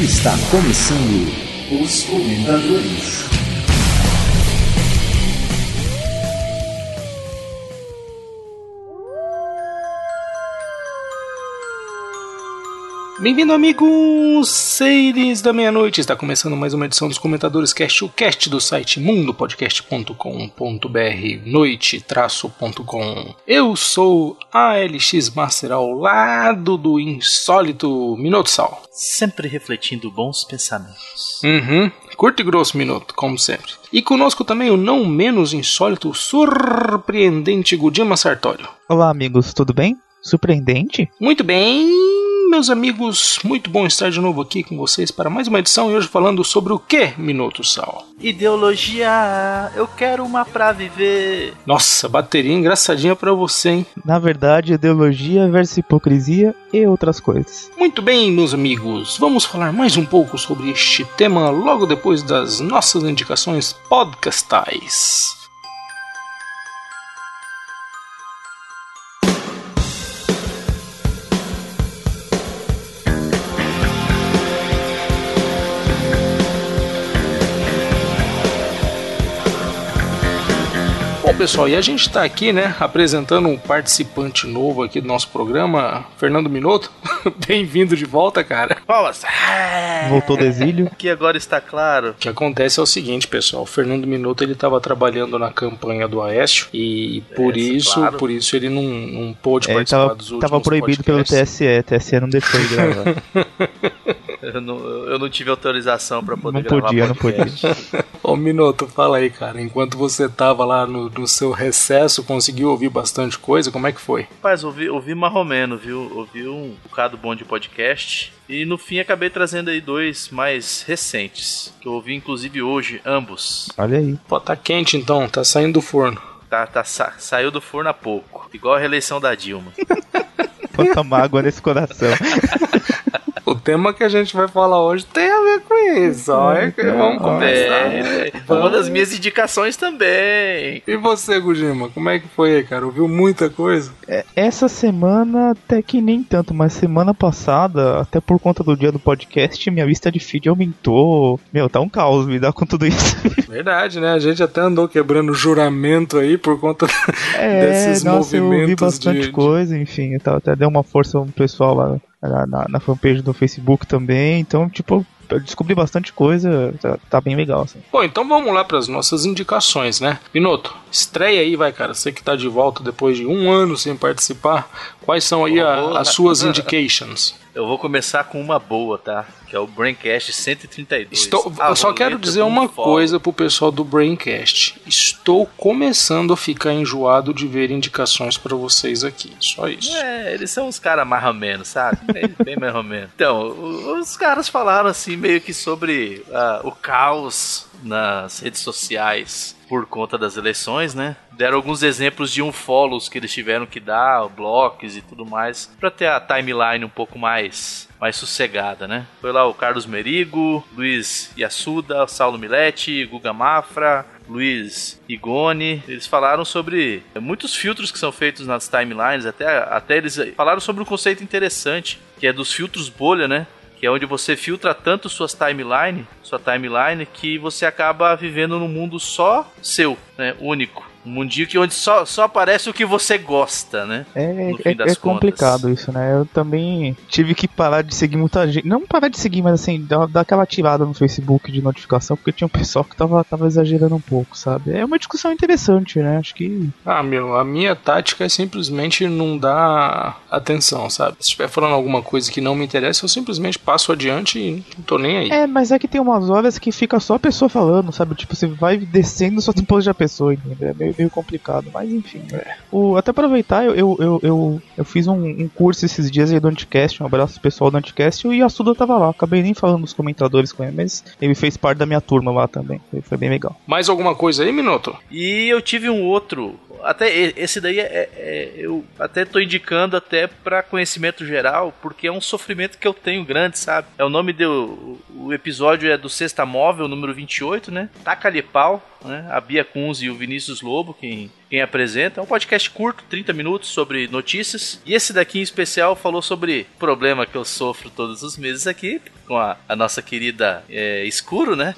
Está começando os comentadores. Bem-vindo, amigos seres da meia-noite. Está começando mais uma edição dos Comentadores Cast, o cast do site mundopodcast.com.br, noite-com. Eu sou ALX Master ao lado do insólito Minuto Sal. Sempre refletindo bons pensamentos. Uhum. Curto e grosso minuto, como sempre. E conosco também o não menos insólito, surpreendente Gudima Sartório. Olá, amigos, tudo bem? Surpreendente? Muito bem, meus amigos, muito bom estar de novo aqui com vocês para mais uma edição e hoje falando sobre o que, Minuto Sal? Ideologia, eu quero uma pra viver. Nossa, bateria engraçadinha para você, hein? Na verdade, ideologia versus hipocrisia e outras coisas. Muito bem, meus amigos, vamos falar mais um pouco sobre este tema logo depois das nossas indicações podcastais. Bom, pessoal, e a gente está aqui, né, apresentando um participante novo aqui do nosso programa, Fernando Minotto. Bem-vindo de volta, cara. Palmas. Voltou do exílio. Que agora está claro. O que acontece é o seguinte, pessoal, o Fernando Minotto ele estava trabalhando na campanha do Aécio e por É, isso, claro. por isso ele não, não pôde É, ele participar tava, dos últimos tava proibido pelo podcasts. TSE, TSE não deixou ele gravar. Eu não, eu não tive autorização pra poder Não gravar podia, não podcast. Ô Minotto, fala aí, cara, enquanto você tava lá no, no seu recesso, conseguiu ouvir bastante coisa, como é que foi? Rapaz, ouvi, ouvi marromeno, viu? Ouvi um bocado bom de podcast. E no fim acabei trazendo aí dois mais recentes. Que eu ouvi inclusive hoje, ambos. Olha aí. Pô, tá quente então, tá saindo do forno. Tá, tá, sa- saiu do forno há pouco. Igual a reeleição da Dilma. Quanta mágoa nesse coração. O tema que a gente vai falar hoje tem a ver com isso, ó. É que vamos começar. É, uma das minhas indicações também. E você, Gujima, como é que foi aí, cara? Ouviu muita coisa? É, Essa semana até que nem tanto, mas semana passada, até por conta do dia do podcast, minha lista de feed aumentou. Meu, tá um caos lidar com tudo isso. Verdade, né? A gente até andou quebrando juramento aí por conta desses É, nossa, eu ouvi movimentos bastante de, coisa, enfim, eu tava- até deu uma força pro pessoal lá na, na, na fanpage do Facebook também, então, tipo, eu descobri bastante coisa, tá, tá bem legal, assim. Bom, então vamos lá para as nossas indicações, né? Pinoto, estreia aí, vai, cara. Você que tá de volta depois de um ano sem participar, quais são aí a- as suas indications? Eu vou começar com uma boa, tá? Que é o Braincast 132. Estou, eu só quero dizer uma coisa pro pessoal do Braincast. Estou começando a ficar enjoado de ver indicações para vocês aqui. Só isso. É, eles são uns caras mais ou menos, sabe? Bem, bem mais ou menos. Então, os caras falaram assim meio que sobre ah, o caos nas redes sociais por conta das eleições, né? Deram alguns exemplos de um follows que eles tiveram que dar, blocos e tudo mais, pra ter a timeline um pouco mais mais sossegada, né? Foi lá o Carlos Merigo, Luiz Yassuda, Saulo Milete, Guga Mafra, Luiz Igone, eles falaram sobre muitos filtros que são feitos nas timelines, até, até eles falaram sobre um conceito interessante, que é dos filtros bolha, né? Que é onde você filtra tanto suas timeline, sua timeline, que você acaba vivendo num mundo só seu, né? Único. Um mundinho que onde só, só aparece o que você gosta, né? É, No fim é, das é complicado isso, né? Eu também tive que parar de seguir muita gente. Não parar de seguir, mas assim, dar, dar aquela tirada no Facebook de notificação, porque tinha um pessoal que tava, tava exagerando um pouco, sabe? É uma discussão interessante, né? Acho que. Ah, meu, a minha tática é simplesmente não dar atenção, sabe? Se estiver falando alguma coisa que não me interessa, eu simplesmente passo adiante e não tô nem aí. É, mas é que tem umas horas que fica só a pessoa falando, sabe? Tipo, você vai descendo só depois da pessoa, entendeu? É meio, meio complicado, mas enfim. né? O, até aproveitar, eu, eu, eu, eu, eu fiz um, um curso esses dias aí do Anticast, um abraço pro pessoal do Anticast, e o Yasuda tava lá. Acabei nem falando dos comentadores com ele, mas ele fez parte da minha turma lá também. Foi, foi bem legal. Mais alguma coisa aí, Minuto? E eu tive um outro. Até esse daí é, é- eu até tô indicando até para conhecimento geral, porque é um sofrimento que eu tenho grande, sabe? É o nome do o episódio é do Sexta Móvel, número 28, né? Taca-lhe pau. Né? A Bia Kunz e o Vinícius Lobo, quem, quem apresenta. É um podcast curto, 30 minutos, sobre notícias. E esse daqui em especial falou sobre problema que eu sofro todos os meses aqui, com a, a nossa querida é, Escuro, né?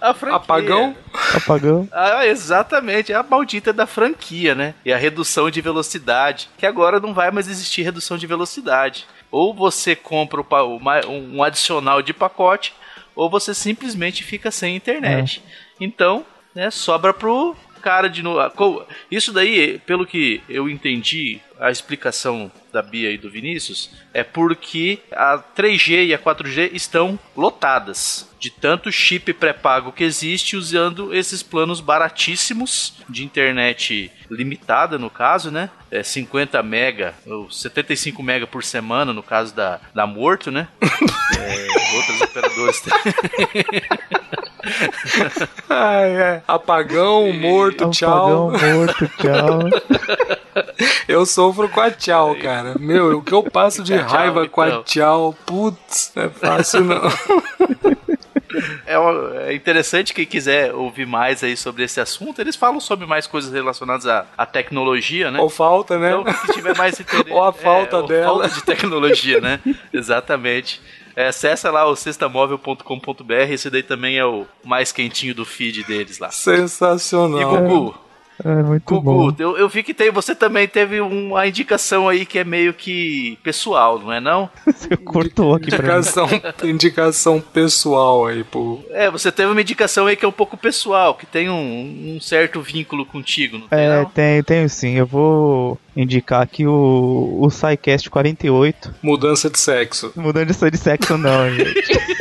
Operadora Apagão. Apagão. Ah, exatamente, é a maldita da franquia, né? E a redução de velocidade, que agora não vai mais existir redução de velocidade. Ou você compra um adicional de pacote, ou você simplesmente fica sem internet. É. Então, né, sobra pro cara de novo. Isso daí, pelo que eu entendi, a explicação da Bia e do Vinícius é porque a 3G e a 4G estão lotadas de tanto chip pré-pago que existe usando esses planos baratíssimos de internet limitada no caso, né? É 50 mega ou 75 mega por semana no caso da, da Morto, né? é, outros operadores. ai, ai. Apagão, morto, Apagão, tchau. Apagão, morto, tchau. Eu sofro com a tchau, cara. Meu, o que eu passo de raiva com a então. tchau, putz, não é fácil não. É, é, interessante quem quiser ouvir mais aí sobre esse assunto. Eles falam sobre mais coisas relacionadas à, à tecnologia, né? Ou falta, né? Então, quem tiver mais interesse. ou a falta é, dela. Falta de tecnologia, né? Exatamente. É, acessa lá o sextamóvel.com.br. Esse daí também é o mais quentinho do feed deles lá. Sensacional. E Gugu, é muito Gugu, bom. Eu, eu vi que tem, você também teve uma indicação aí que é meio que pessoal, não é não? Você cortou aqui indicação, pra mim. Indicação pessoal aí, pô. É, você teve uma indicação aí que é um pouco pessoal, que tem um, um certo vínculo contigo, não tem É, não? tem, tenho sim. Eu vou indicar aqui o, o SciCast 48. Mudança de sexo. Mudança de sexo não, gente.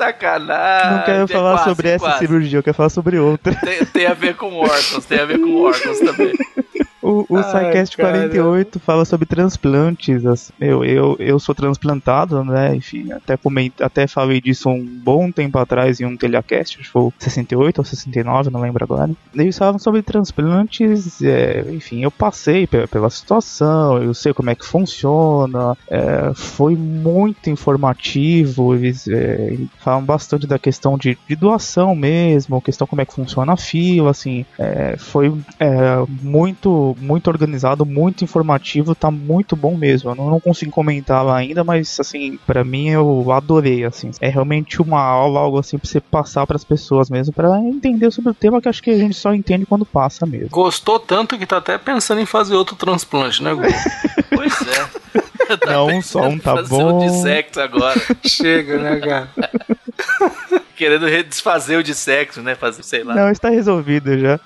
Sacanagem. Não quero falar quase, sobre essa cirurgia, eu quero falar sobre outra. Tem, tem, a ver com órgãos, tem a ver com órgãos também. O, o SciCast 48 fala sobre transplantes. Eu, eu, eu sou transplantado, né? Enfim, até, coment, até falei disso um bom tempo atrás em um telecast, acho que foi 68 ou 69, não lembro agora. Eles falavam sobre transplantes, é, enfim, eu passei pela, pela, situação, eu sei como é que funciona, é, foi muito informativo, eles é, falam bastante da questão de, de, doação mesmo, questão como é que funciona a fila, assim, é, foi é, muito muito, organizado, muito informativo, tá muito bom mesmo. Eu não, não consigo comentar ainda, mas assim, para mim eu adorei, assim. É realmente uma aula, algo assim pra você passar para as pessoas mesmo, para entender sobre o tema que acho que a gente só entende quando passa mesmo. Gostou tanto que tá até pensando em fazer outro transplante, né, pois é. Tá não, um só um tá bom. Um de sexo agora. Chega, né, cara? Querendo desfazer o de sexo, né? Fazer, sei lá. Não, está resolvido já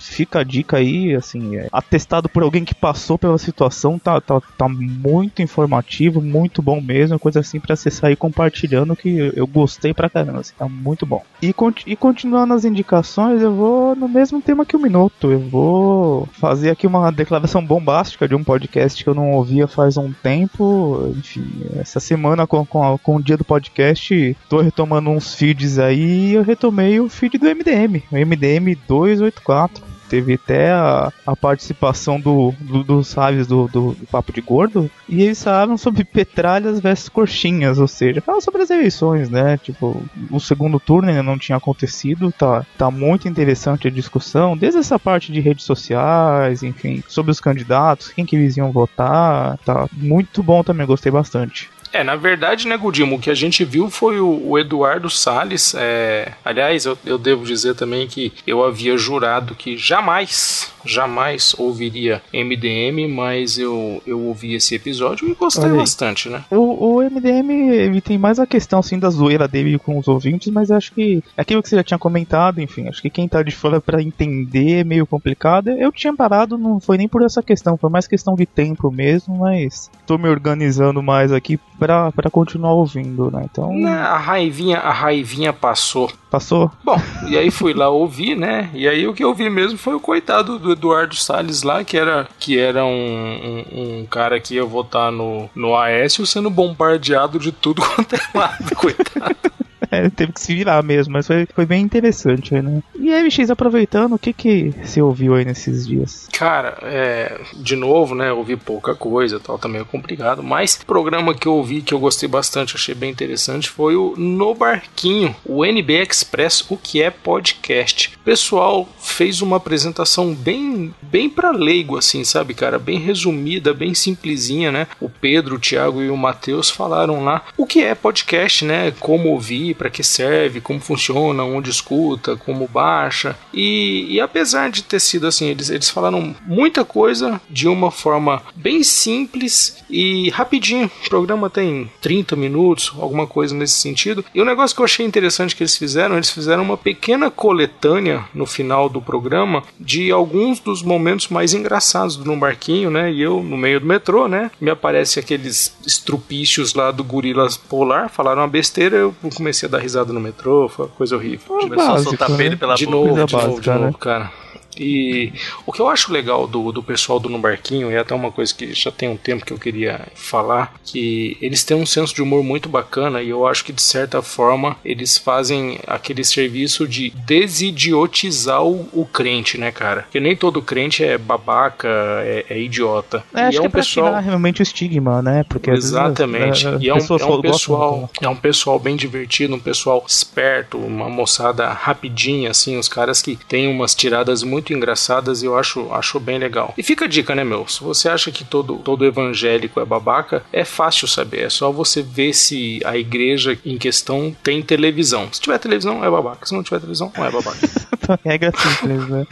fica a dica aí, assim, é, atestado por alguém que passou pela situação, tá, tá, tá muito informativo, muito bom mesmo, coisa assim pra você sair compartilhando que eu gostei pra caramba, assim, tá muito bom. E, e continuando as indicações, eu vou no mesmo tema que o Minuto, eu vou fazer aqui uma declaração bombástica de um podcast que eu não ouvia faz um tempo, enfim, essa semana com, com, a, com o dia do podcast, tô retomando uns feeds aí eu retomei o feed do MDM, o MDM 284 teve até a, a participação do, do dos sábios do, do, do, Papo de Gordo, e eles falaram sobre petralhas versus coxinhas, ou seja, falaram sobre as eleições, né? Tipo, o segundo turno ainda não tinha acontecido, tá, tá muito interessante a discussão, desde essa parte de redes sociais, enfim, sobre os candidatos, quem que eles iam votar, tá muito bom também, gostei bastante. É, na verdade, né, Gudimo, o que a gente viu foi o, o Eduardo Salles. É... Aliás, eu, eu, devo dizer também que eu havia jurado que jamais, jamais ouviria MDM, mas eu, eu ouvi esse episódio e gostei bastante, né? O, o MDM, ele tem mais a questão, assim, da zoeira dele com os ouvintes, mas acho que aquilo que você já tinha comentado, enfim, acho que quem tá de fora para entender é meio complicado. Eu tinha parado, não foi nem por essa questão, foi mais questão de tempo mesmo, mas tô me organizando mais aqui pra, pra continuar ouvindo, né? Então. a raivinha, a raivinha passou. Passou? Bom, e aí fui lá ouvir, né? E aí o que eu vi mesmo foi o coitado do Eduardo Salles lá, que era, que era um, um, um cara que ia votar no, no Aécio sendo bombardeado de tudo quanto é lado, coitado. É, teve que se virar mesmo, mas foi, foi bem interessante, né? E aí, MX, aproveitando, o que que você ouviu aí nesses dias? Cara, é, de novo, né? Ouvi pouca coisa tal, tá meio complicado. Mas o programa que eu ouvi, que eu gostei bastante, achei bem interessante, foi o No Barquinho, o NB Express, o que é podcast. O pessoal fez uma apresentação bem, bem para leigo, assim, sabe, cara? Bem resumida, bem simplesinha, né? O Pedro, o Thiago e o Matheus falaram lá o que é podcast, né? Como ouvir, para que serve, como funciona, onde escuta, como baixa. E, e apesar de ter sido assim, eles, eles falaram muita coisa de uma forma bem simples e rapidinho. O programa tem 30 minutos, alguma coisa nesse sentido. E o negócio que eu achei interessante que eles fizeram, eles fizeram uma pequena coletânea no final do programa de alguns dos momentos mais engraçados do Barquinho, né? E eu no meio do metrô, né? Me aparece aqueles estrupícios lá do Gorilas Polar, falaram uma besteira, eu comecei a dar risada no metrô, foi uma coisa horrível. Começou a soltar pelo pela de boca. novo, de novo, de novo, né? cara. E o que eu acho legal do, do pessoal do No Barquinho, e é até uma coisa que já tem um tempo que eu queria falar, que eles têm um senso de humor muito bacana e eu acho que de certa forma eles fazem aquele serviço de desidiotizar o, o crente, né, cara? Porque nem todo crente é babaca, é, é idiota. É, e acho é que um é pra pessoal. realmente o estigma, né? Porque às vezes, Exatamente. é, e é um, é um pessoal, é um pessoal bem divertido, um pessoal esperto, uma moçada rapidinha, assim, os caras que têm umas tiradas muito engraçadas e eu acho, acho bem legal. E fica a dica, né, meu? Se você acha que todo, todo evangélico é babaca, é fácil saber. É só você ver se a igreja em questão tem televisão. Se tiver televisão, é babaca. Se não tiver televisão, não é babaca. regra simples, né?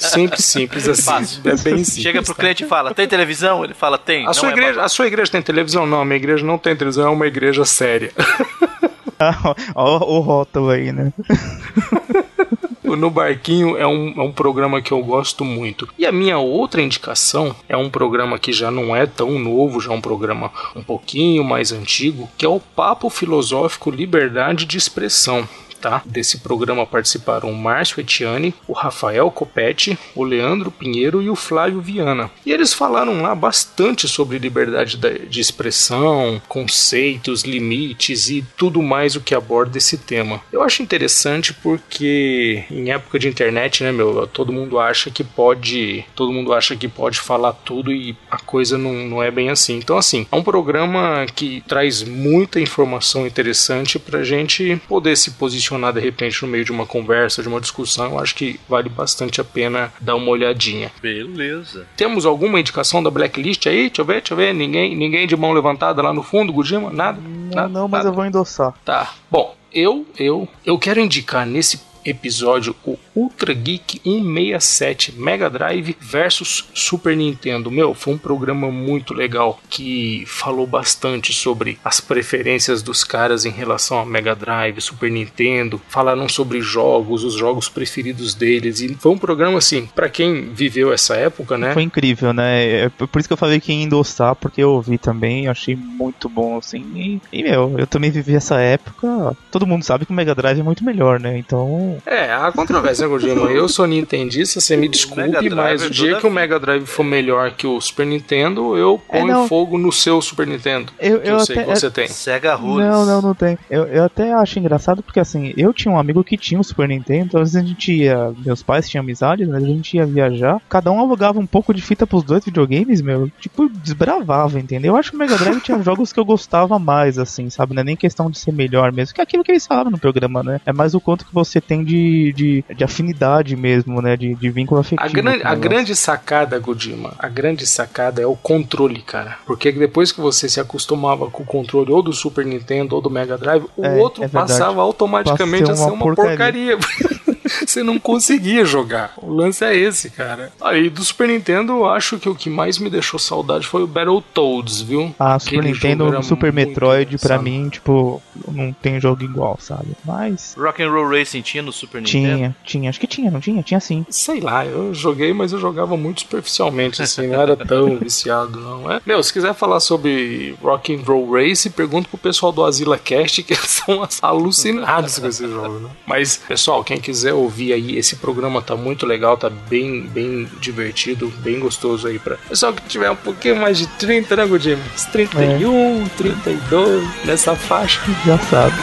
Sempre simples assim. Fácil. É bem simples. Chega pro cliente e fala: tem televisão? Ele fala: tem. A Não sua, é igreja, babaca. a sua igreja tem televisão? Não, a minha igreja não tem televisão, é uma igreja séria. ó o rótulo aí, né? No Barquinho é um, é um programa que eu gosto muito. E a minha outra indicação é um programa que já não é tão novo, já é um programa um pouquinho mais antigo, que é o Papo Filosófico Liberdade de Expressão. Tá? Desse programa participaram o Márcio Etiani, o Rafael Copete, o Leandro Pinheiro e o Flávio Viana. E eles falaram lá bastante sobre liberdade da- de expressão, conceitos, limites e tudo mais o que aborda esse tema. Eu acho interessante porque em época de internet, né, meu, todo mundo acha que pode, todo mundo acha que pode falar tudo e a coisa não, não é bem assim. Então, assim, é um programa que traz muita informação interessante pra gente poder se posicionar de repente no meio de uma conversa, de uma discussão. Eu acho que vale bastante a pena dar uma olhadinha. Beleza. Temos alguma indicação da blacklist aí? Deixa eu ver, deixa eu ver. Ninguém, ninguém de mão levantada lá no fundo, Gujima? Nada? Não, Nada, não, mas nada. eu vou endossar. Tá. Bom, eu, eu, eu quero indicar nesse episódio o Ultra Geek 167 Mega Drive versus Super Nintendo. Meu, foi um programa muito legal que falou bastante sobre as preferências dos caras em relação a Mega Drive, Super Nintendo. Falaram sobre jogos, os jogos preferidos deles e foi um programa assim, para quem viveu essa época, né? Foi incrível, né? É por isso que eu falei que ia endossar, porque eu ouvi também, achei muito bom, assim. E, e, meu, eu também vivi essa época. Todo mundo sabe que o Mega Drive é muito melhor, né? Então. É, há controvérsia, né, Gordinho? Eu sou nintendista, você me desculpe, mas é o dia que o. Mega Drive for melhor que o Super Nintendo, eu É, ponho não. fogo no seu Super Nintendo. Eu, Que eu, eu sei até, que você tem. Sega Rules. Não, não, não tem. Eu, eu até acho engraçado porque assim, eu tinha um amigo que tinha um Super Nintendo, então às vezes a gente ia. Meus pais tinham amizades, mas a gente ia viajar. Cada um alugava um pouco de fita pros dois videogames, meu. Tipo, desbravava, entendeu? Eu acho que o Mega Drive tinha jogos que eu gostava mais, assim, sabe? Não é nem questão de ser melhor mesmo. Que é aquilo que eles falavam no programa, né? É mais o quanto que você tem de, de, de afinidade mesmo, né? De, de vínculo afetivo. A, gran- com o a grande sacada, Godima, a grande sacada é o controle, cara. Porque depois que você se acostumava com o controle ou do Super Nintendo ou do Mega Drive, o É, outro é passava automaticamente a ser uma uma porcaria. porcaria. você não conseguia jogar. O lance é esse, cara. Aí do Super Nintendo, eu acho que o que mais me deixou saudade foi o Battletoads, viu? Ah, Super Aquele Nintendo, Super Metroid, pra engraçado. mim, tipo, não tem jogo igual, sabe? Mas. Rock and Roll Racing tinha no Super Nintendo? Tinha, tinha, acho que tinha, não tinha? Tinha sim. Sei lá, eu joguei, mas eu jogava muito superficialmente, assim, não era tão viciado, não é? Meu, se quiser falar sobre Rock and Roll Race, pergunta pro pessoal do Azila Cast, que eles são alucinados com esse jogo, né? Mas, pessoal, quem quiser ouvir aí, esse programa tá muito legal, tá bem, bem divertido, bem gostoso aí pra... Pessoal que tiver um pouquinho mais de 30, né, Godinho? Uns 31, 32, nessa faixa. Já sabe.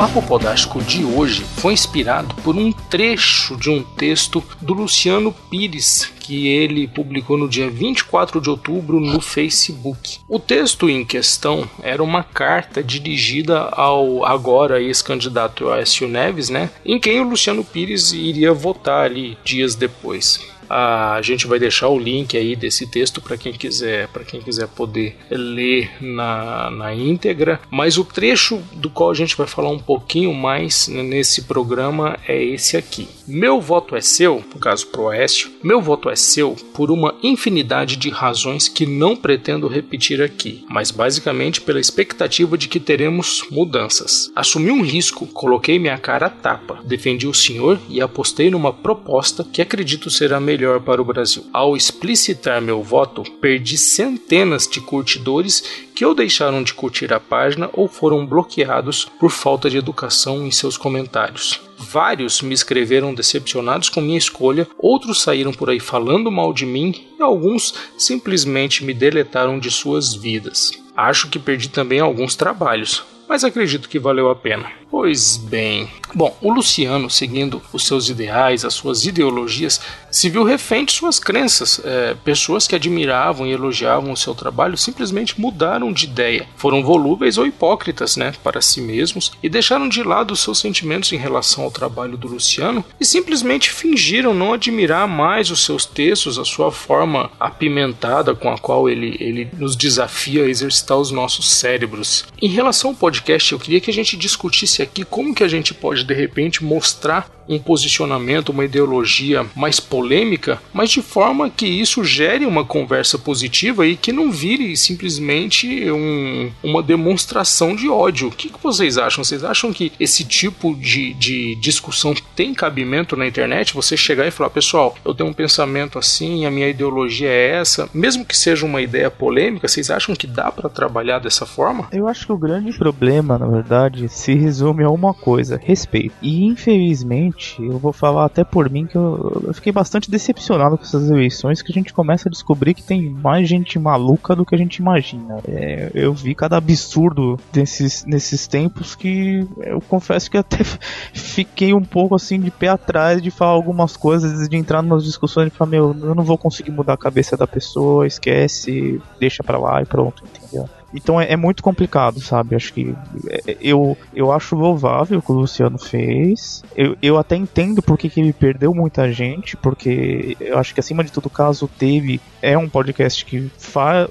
Papo Podástico de hoje foi inspirado por um trecho de um texto do Luciano Pires, que ele publicou no dia 24 de outubro no Facebook. O texto em questão era uma carta dirigida ao agora ex-candidato Aécio Neves, né, em quem o Luciano Pires iria votar ali dias depois. A gente vai deixar o link aí desse texto para quem quiser, para quem quiser poder ler na, na íntegra. Mas o trecho do qual a gente vai falar um pouquinho mais nesse programa é esse aqui. Meu voto é seu, no caso pro Oeste, meu voto é seu por uma infinidade de razões que não pretendo repetir aqui, mas basicamente pela expectativa de que teremos mudanças. Assumi um risco, coloquei minha cara a tapa, defendi o senhor e apostei numa proposta que acredito ser a melhor melhor para o Brasil. Ao explicitar meu voto, perdi centenas de curtidores que ou deixaram de curtir a página ou foram bloqueados por falta de educação em seus comentários. Vários me escreveram decepcionados com minha escolha, outros saíram por aí falando mal de mim e alguns simplesmente me deletaram de suas vidas. Acho que perdi também alguns trabalhos, mas acredito que valeu a pena. Pois bem. Bom, o Luciano, seguindo os seus ideais, as suas ideologias, se viu refém de suas crenças. É, pessoas que admiravam e elogiavam o seu trabalho simplesmente mudaram de ideia. Foram volúveis ou hipócritas, né, para si mesmos e deixaram de lado os seus sentimentos em relação ao trabalho do Luciano e simplesmente fingiram não admirar mais os seus textos, a sua forma apimentada com a qual ele, ele nos desafia a exercitar os nossos cérebros. Em relação ao podcast, eu queria que a gente discutisse aqui como que a gente pode de repente mostrar um posicionamento, uma ideologia mais polêmica, mas de forma que isso gere uma conversa positiva e que não vire simplesmente um, uma demonstração de ódio. O que, que, vocês acham? Vocês acham que esse tipo de, de discussão tem cabimento na internet? Você chegar e falar, pessoal, eu tenho um pensamento assim, a minha ideologia é essa, mesmo que seja uma ideia polêmica, vocês acham que dá para trabalhar dessa forma? Eu acho que o grande problema, na verdade, se resume a uma coisa: respeito. E infelizmente eu vou falar até por mim que eu, eu, fiquei bastante decepcionado com essas eleições, que a gente começa a descobrir que tem mais gente maluca do que a gente imagina. É, eu vi cada absurdo desses, nesses tempos que eu confesso que até fiquei um pouco assim de pé atrás de falar algumas coisas, de entrar numas discussões e falar, meu, eu não vou conseguir mudar a cabeça da pessoa, esquece, deixa pra lá e pronto, entendeu? Então é, é, muito complicado, sabe? Acho que é, eu, eu acho louvável o que o Luciano fez. Eu, eu até entendo porque que ele perdeu muita gente, porque eu acho que acima de tudo, caso teve, é um podcast que faz,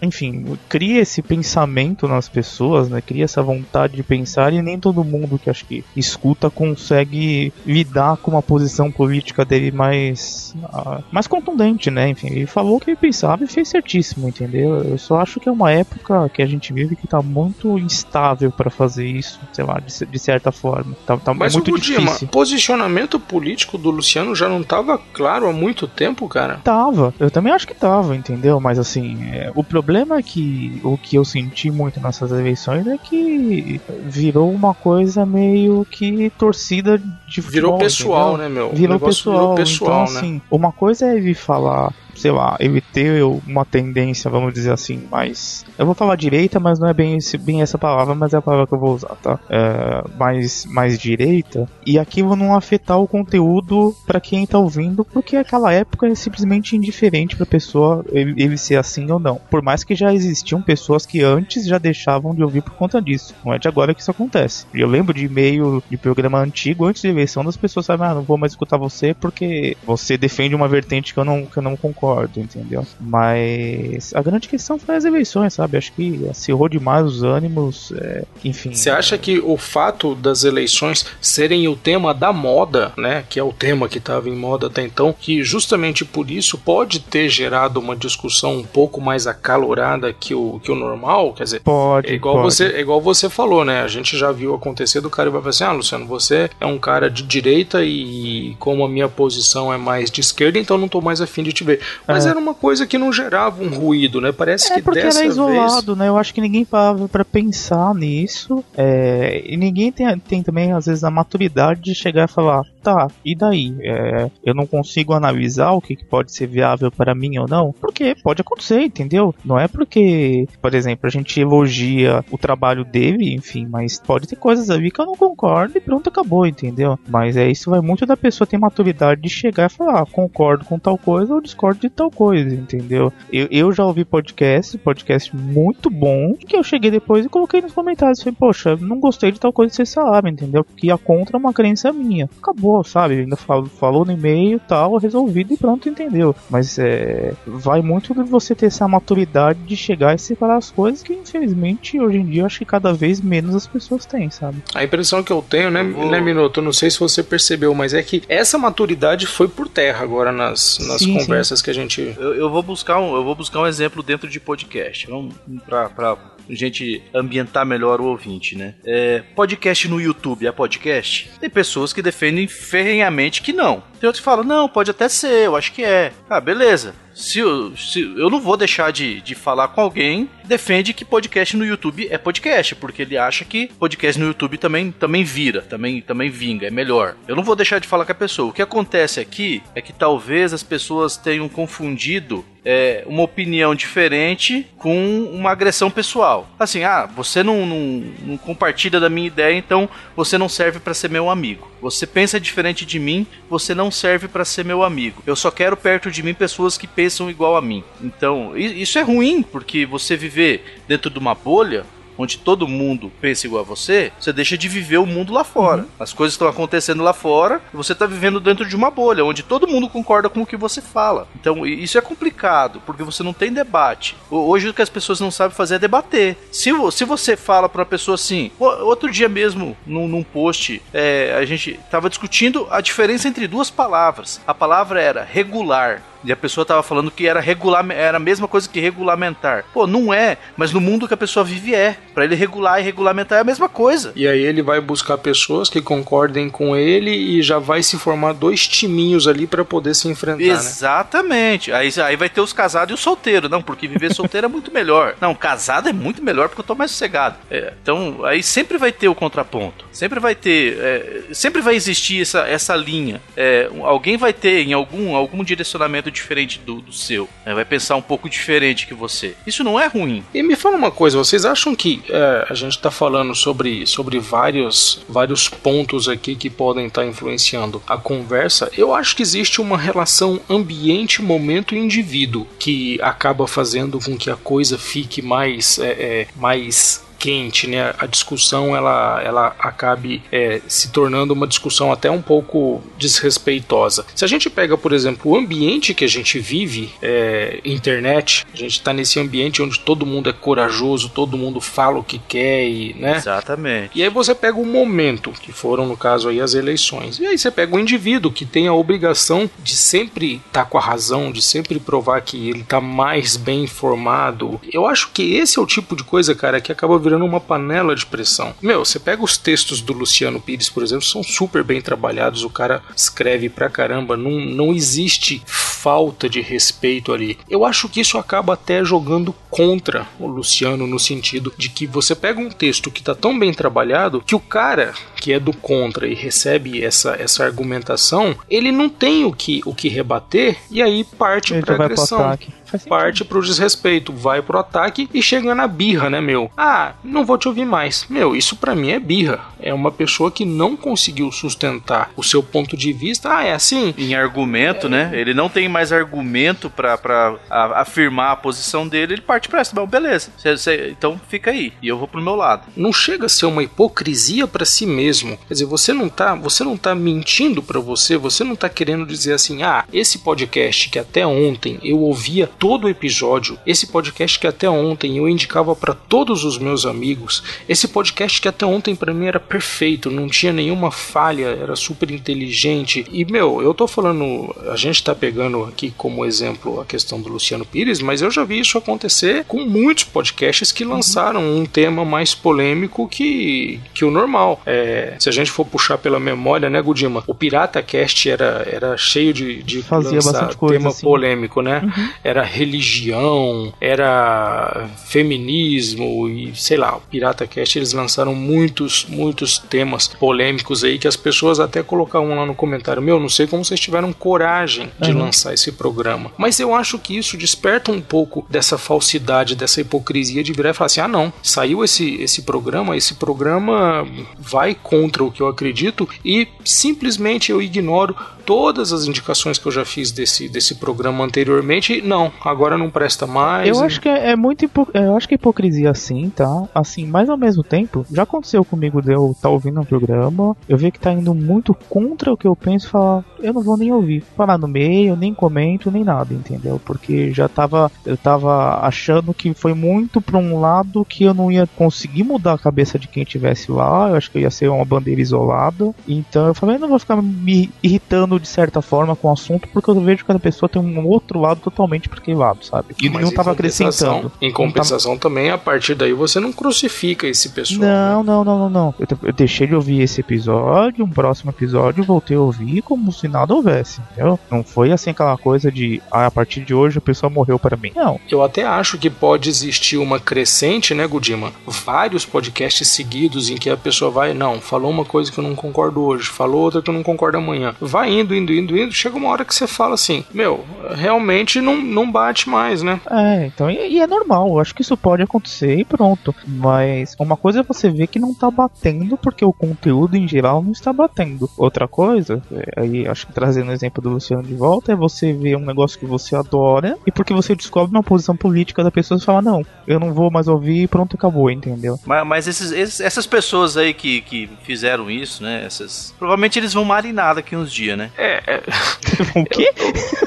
enfim, cria esse pensamento nas pessoas, né? Cria essa vontade de pensar e nem todo mundo que acho que escuta consegue lidar com uma posição política dele mais, uh, mais contundente, né? Enfim, ele falou o que ele pensava e fez certíssimo, entendeu? Eu só acho que é uma época época que a gente vive que tá muito instável para fazer isso, sei lá, de, de certa forma. Tá, tá Mas é muito o difícil. O posicionamento político do Luciano já não tava claro há muito tempo, cara? Tava, eu também acho que tava, entendeu? Mas assim, é, o problema é que o que eu senti muito nessas eleições é que virou uma coisa meio que torcida de futebol, Virou pessoal, entendeu? né, meu? Virou pessoal, virou pessoal, então, né? assim, uma coisa é ele falar sei lá, ele ter uma tendência, vamos dizer assim, mais. Eu vou falar direita, mas não é bem, esse, bem essa palavra, mas é a palavra que eu vou usar, tá? É, mais, mais direita, e aquilo não afetar o conteúdo para quem tá ouvindo, porque aquela época é simplesmente indiferente pra pessoa ele, ele, ser assim ou não. Por mais que já existiam pessoas que antes já deixavam de ouvir por conta disso. Não é de agora que isso acontece. Eu lembro de e-mail de programa antigo, antes da eleição, das pessoas sabem, ah, não vou mais escutar você porque você defende uma vertente que eu não, que eu não concordo concordo, entendeu? Mas a grande questão foi as eleições, sabe? Acho que acirrou demais os ânimos, é, enfim. Você acha que o fato das eleições serem o tema da moda, né? Que é o tema que estava em moda até então, que justamente por isso pode ter gerado uma discussão um pouco mais acalorada que o, que o normal? Quer dizer, pode, é igual, pode. Você, é igual você falou, né? A gente já viu acontecer do cara e vai falar assim: ah, Luciano, você é um cara de direita e como a minha posição é mais de esquerda, então não tô mais afim de te ver. Mas é. era uma coisa que não gerava um ruído, né? Parece é que porque dessa era isolado, vez... né? Eu acho que ninguém parava pra pensar nisso. É... E ninguém tem, tem também, às vezes, a maturidade de chegar e falar: Tá, e daí? É, eu não consigo analisar o que, que pode ser viável para mim ou não? Porque pode acontecer, entendeu? Não é porque, por exemplo, a gente elogia o trabalho dele, enfim, mas pode ter coisas ali que eu não concordo e pronto, acabou, entendeu? Mas é isso vai muito da pessoa ter maturidade de chegar e falar, ah, concordo com tal coisa ou discordo de tal coisa, entendeu? Eu, eu já ouvi podcast, podcast muito bom, que eu cheguei depois e coloquei nos comentários, falei, poxa, não gostei de tal coisa que vocês falaram, entendeu? Porque ia contra uma crença minha. Acabou, sabe? Ainda falou, falou no e-mail tal, resolvido e pronto, entendeu? Mas é, vai muito de você ter essa maturidade de chegar e separar as coisas que, infelizmente, hoje em dia, eu acho que cada vez menos as pessoas têm, sabe? A impressão que eu tenho, né, vou... né Minuto? Não sei se você percebeu, mas é que essa maturidade foi por terra agora nas, nas sim, conversas sim. que a gente. Eu, eu, vou buscar um, eu vou buscar um exemplo dentro de podcast. Vamos pra, pra gente ambientar melhor o ouvinte, né? É, podcast no YouTube é podcast? Tem pessoas que defendem ferrenhamente que não. Tem outros que falam, não, pode até ser, eu acho que é. Ah, beleza. Se eu, se, eu não vou deixar de, de falar com alguém defende que podcast no YouTube é podcast, porque ele acha que podcast no YouTube também, também vira, também, também vinga, é melhor. Eu não vou deixar de falar com a pessoa. O que acontece aqui é que talvez as pessoas tenham confundido é, uma opinião diferente com uma agressão pessoal. Assim, ah, você não, não, não compartilha da minha ideia, então você não serve para ser meu amigo. Você pensa diferente de mim, você não serve para ser meu amigo. Eu só quero perto de mim pessoas que pensam igual a mim. Então, isso é ruim, porque você viver dentro de uma bolha onde todo mundo pensa igual a você, você deixa de viver o mundo lá fora. Uhum. As coisas estão acontecendo lá fora e você está vivendo dentro de uma bolha, onde todo mundo concorda com o que você fala. Então isso é complicado, porque você não tem debate. Hoje o que as pessoas não sabem fazer é debater. Se, se você fala para uma pessoa assim, outro dia mesmo, num, num post, é, a gente estava discutindo a diferença entre duas palavras. A palavra era regular e a pessoa tava falando que era regular, era a mesma coisa que regulamentar. Pô, não é, mas no mundo que a pessoa vive é. Para ele regular e regulamentar é a mesma coisa. E aí ele vai buscar pessoas que concordem com ele e já vai se formar dois timinhos ali para poder se enfrentar, né? Exatamente. Né? Aí, aí vai ter os casados e os solteiros. Não, porque viver solteiro é muito melhor. Não, casado é muito melhor porque eu tô mais sossegado. É, então, aí sempre vai ter o contraponto. Sempre vai ter. É, sempre vai existir essa, essa linha. É, alguém vai ter em algum, algum direcionamento diferente do, do seu. Né? Vai pensar um pouco diferente que você. Isso não é ruim. E me fala uma coisa, vocês acham que é, a gente está falando sobre, sobre vários, vários pontos aqui que podem estar tá influenciando a conversa? Eu acho que existe uma relação ambiente, momento e indivíduo que acaba fazendo com que a coisa fique mais, é, é, mais quente, né? A discussão ela, ela acabe é, se tornando uma discussão até um pouco desrespeitosa. Se a gente pega, por exemplo, o ambiente que a gente vive, é, internet, a gente está nesse ambiente onde todo mundo é corajoso, todo mundo fala o que quer e, né? Exatamente. E aí você pega o momento, que foram no caso aí as eleições. E aí você pega o indivíduo que tem a obrigação de sempre estar tá com a razão, de sempre provar que ele está mais bem informado. Eu acho que esse é o tipo de coisa, cara, que acaba virando virando uma panela de pressão. Meu, você pega os textos do Luciano Pires, por exemplo, são super bem trabalhados, o cara escreve pra caramba, não, não existe falta de respeito ali. Eu acho que isso acaba até jogando contra o Luciano no sentido de que você pega um texto que tá tão bem trabalhado que o cara que é do contra e recebe essa, essa argumentação, ele não tem o que, o que rebater e aí parte para agressão parte pro desrespeito, vai pro ataque e chega na birra, né, meu? Ah, não vou te ouvir mais. Meu, isso para mim é birra. É uma pessoa que não conseguiu sustentar o seu ponto de vista. Ah, é assim? Em argumento, é... né? Ele não tem mais argumento para afirmar a posição dele, ele parte pra essa. Bom, beleza. Cê, cê, então fica aí. E eu vou pro meu lado. Não chega a ser uma hipocrisia para si mesmo. Quer dizer, você não tá, você não tá mentindo para você, você não tá querendo dizer assim: "Ah, esse podcast que até ontem eu ouvia todo o episódio, esse podcast que até ontem eu indicava para todos os meus amigos, esse podcast que até ontem para mim era perfeito, não tinha nenhuma falha, era super inteligente. E meu, eu tô falando, a gente tá pegando aqui como exemplo a questão do Luciano Pires, mas eu já vi isso acontecer com muitos podcasts que lançaram um tema mais polêmico que, que o normal. É, se a gente for puxar pela memória, né, Gudima? O Pirata Cast era, era cheio de, de Fazia bastante coisa, tema assim. polêmico, né? Era religião, era feminismo e sei lá, o Pirata Cast eles lançaram muitos, muitos temas polêmicos aí que as pessoas até colocavam lá no comentário: Meu, não sei como vocês tiveram coragem de Uhum. lançar esse programa. Mas eu acho que isso desperta um pouco dessa falsidade, dessa hipocrisia de virar e falar assim: ah, não, saiu esse, esse programa, esse programa vai contra o que eu acredito e simplesmente eu ignoro todas as indicações que eu já fiz desse, desse programa anteriormente. Não, agora não presta mais. Eu e- acho que é, é muito hipo- eu acho que é hipocrisia assim, tá? Assim, mas ao mesmo tempo, já aconteceu comigo de eu estar ouvindo um programa, eu ver que tá indo muito contra o que eu penso e falar, eu não vou nem ouvir. Parar no meio, nem comento, nem nada, entendeu? Porque já tava, eu tava achando que foi muito pra um lado que eu não ia conseguir mudar a cabeça de quem tivesse lá, eu acho que eu ia ser uma bandeira isolada. Então eu falei, eu não vou ficar me irritando de certa forma com o assunto, porque eu vejo que cada pessoa tem um outro lado totalmente lado, sabe? E Mas não em tava compensação- acrescentando. Em Não tava- compensação também, a partir daí você não crucifica esse pessoal. né? Não, não, não, não, não. Eu, eu deixei de ouvir esse episódio, um próximo episódio, voltei a ouvir como se nada houvesse, entendeu? Não foi assim aquela coisa de, ah, a partir de hoje a pessoa morreu para mim. Não. Eu até acho que pode existir uma crescente, né, Gudima? Vários podcasts seguidos em que a pessoa vai, não, falou uma coisa que eu não concordo hoje, falou outra que eu não concordo amanhã. Vai indo, indo, indo, indo, chega uma hora que você fala assim, meu, realmente não, não bate mais, né? É, então, e, e é normal, eu acho que isso pode acontecer e pronto. Mas uma coisa é você ver que não tá batendo porque o conteúdo em geral não está batendo. Outra coisa, é, aí acho que trazendo o exemplo do Luciano de volta, é você ver um negócio que você adora e porque você descobre uma posição política da pessoa e fala, não, eu não vou mais ouvir e pronto, acabou, entendeu? Mas, mas esses, esses- essas pessoas aí que, que fizeram isso, né? Essas, provavelmente eles vão marinar daqui uns dias, né? É, é o quê?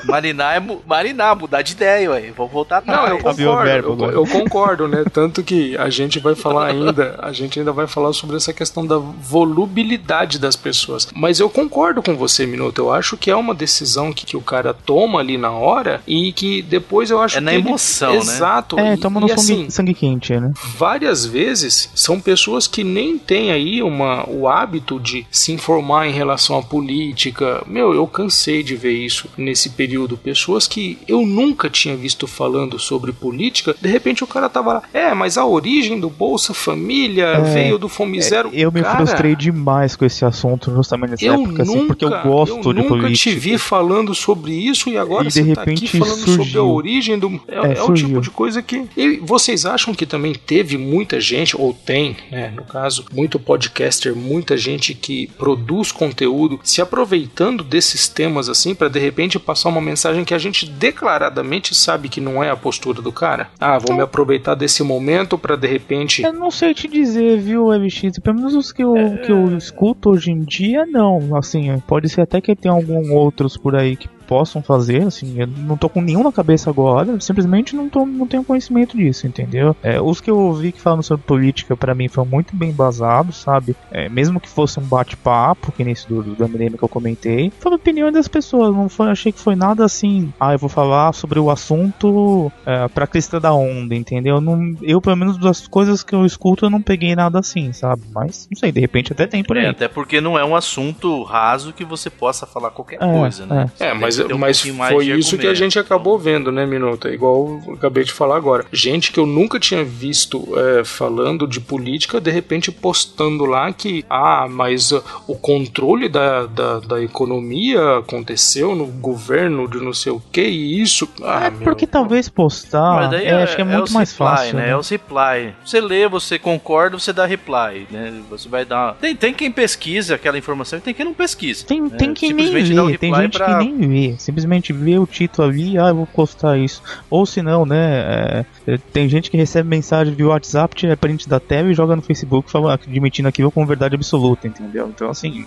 Marinar é marinar, mudar de ideia, ué. Vão voltar Não, atrás. eu Abriu o concordo, eu, eu concordo, né? Tanto que a gente vai falar ainda, a gente ainda vai falar sobre essa questão da volubilidade das pessoas. Mas eu concordo com você, Minuto. Eu acho que é uma decisão que, que o cara toma ali na hora e que depois eu acho É na que ele- emoção, né? Exato. É, E- toma e, no sangue, assim, sangue quente, né? várias vezes são pessoas que nem têm aí uma, o hábito de se informar em relação à política. Meu, eu cansei de ver isso nesse período. Pessoas que eu nunca tinha visto falando sobre política, de repente o cara tava lá. É, mas a origem do Bolsa Família É, veio do Fome Zero. Eu me Cara, frustrei demais com esse assunto, justamente nessa Eu época, assim, nunca, porque eu gosto eu de nunca política. te vi falando sobre isso e agora E de você tá aqui falando sobre a surgiu. origem do. É, É, é o surgiu. tipo de coisa que. E vocês acham que também teve muita gente, ou tem, né, no caso, muito podcaster, muita gente que produz conteúdo se aproveitando desses temas assim para de repente passar uma mensagem que a gente declaradamente sabe que não é a postura do cara? Ah, vou me aproveitar desse momento para de repente. Eu não sei te dizer, viu, MX? Pelo menos os que eu, que eu escuto hoje em dia, não. Assim, pode ser até que tenha algum outros por aí que possam fazer, assim, eu não tô com nenhum na cabeça agora, simplesmente não, tô, não tenho conhecimento disso, entendeu? É, os que eu ouvi que falam sobre política, pra mim, foram muito bem embasados, sabe? É, mesmo que fosse um bate-papo, que nesse do, do MDM que eu comentei, foram opiniões das pessoas, não foi, achei que foi nada assim, ah, eu vou falar sobre o assunto é, pra crista da onda, entendeu? Não, eu, pelo menos, das coisas que eu escuto, eu não peguei nada assim, sabe? Mas, não sei, de repente até tem por aí. É, até porque não é um assunto raso que você possa falar qualquer É, coisa, né? É, mas, Ter um mas foi isso que a gente acabou vendo, né, Minuto? Igual eu acabei de falar agora. Gente que eu nunca tinha visto é, falando de política, de repente postando lá que, ah, mas uh, o controle da, da, da economia aconteceu no governo de não sei o que, e isso. Ah, É meu, porque talvez postar, Mas daí é, acho que é muito os mais reply, fácil, né? né? É os reply. Você lê, você concorda, você dá reply, né? Você vai dar. Tem, tem quem pesquisa aquela informação e tem quem não pesquisa. Tem, né? tem quem nem o tem gente pra- que nem vê, simplesmente vê o título ali, ah, eu vou postar isso. Ou se não, né, é, é, tem gente que recebe mensagem via WhatsApp, tira print da tela e joga no Facebook falando, ah, admitindo aquilo como verdade absoluta, entendeu? Então assim,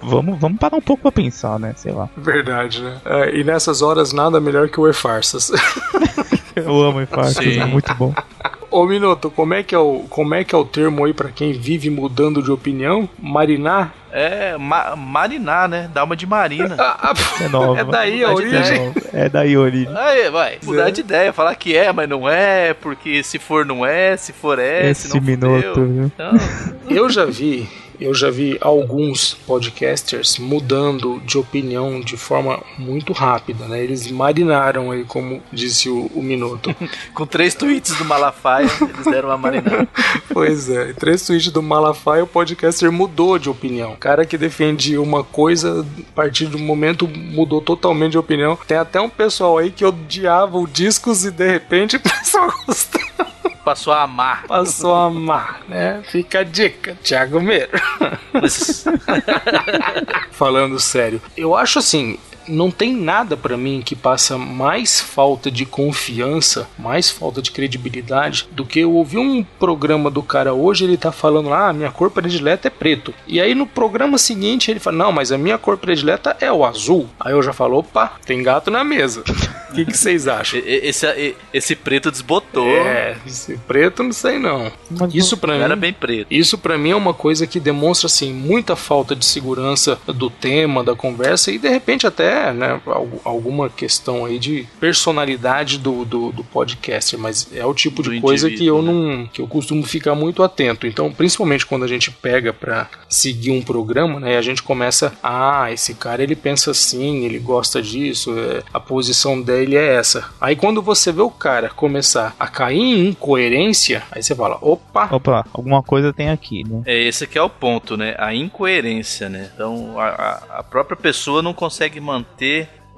vamos, vamos parar um pouco pra pensar, né, sei lá. Verdade, né? É, e nessas horas nada melhor que o E-Farsas. Eu amo Sim. é muito bom. Ô Minuto, como é que é o, como é, que é o termo aí pra quem vive mudando de opinião? Marinar? É, ma marinar, né? Dá uma de marina. Ah, ah, É nova. É daí a Mudar de origem. ideia. É daí a origem. Aí, vai, mudar de ideia, falar que é, mas não é, porque se for não é, se for é, se Esse não minuto, fudeu. Então, Eu já vi, eu já vi alguns podcasters mudando de opinião de forma muito rápida, né? Eles marinaram aí, como disse o, o Minuto. Com três tweets do Malafaia, eles deram uma marinada. pois é, três tweets do Malafaia, o podcaster mudou de opinião. O cara que defendia uma coisa, a partir do momento mudou totalmente de opinião. Tem até um pessoal aí que odiava o discos e de repente começou a gostar. Passou a amar. Passou a amar, né? Fica a dica, Thiago Meiro. Falando sério, eu acho assim, não tem nada para mim que passa mais falta de confiança, mais falta de credibilidade do que eu ouvir um programa do cara hoje, ele tá falando, ah, minha cor predileta é preto. E aí no programa seguinte ele fala, não, mas a minha cor predileta é o azul. Aí eu já falo, opa, tem gato na mesa. O que, que vocês acham? Esse, esse preto desbotou. É, esse preto não sei não. Mas isso para mim era bem preto. Isso para mim é uma coisa que demonstra assim muita falta de segurança do tema, da conversa e de repente até, né, alguma questão aí de personalidade do, do, do podcaster, mas é o tipo de coisa que eu né? não que eu costumo ficar muito atento. Então, principalmente quando a gente pega para seguir um programa, né, a gente começa, ah, esse cara ele pensa assim, ele gosta disso, é, a posição dele dele é essa. Aí quando você vê o cara começar a cair em incoerência, aí você fala, opa. Opa, alguma coisa tem aqui, né? É esse que é o ponto, né? A incoerência, né? Então a, a própria pessoa não consegue manter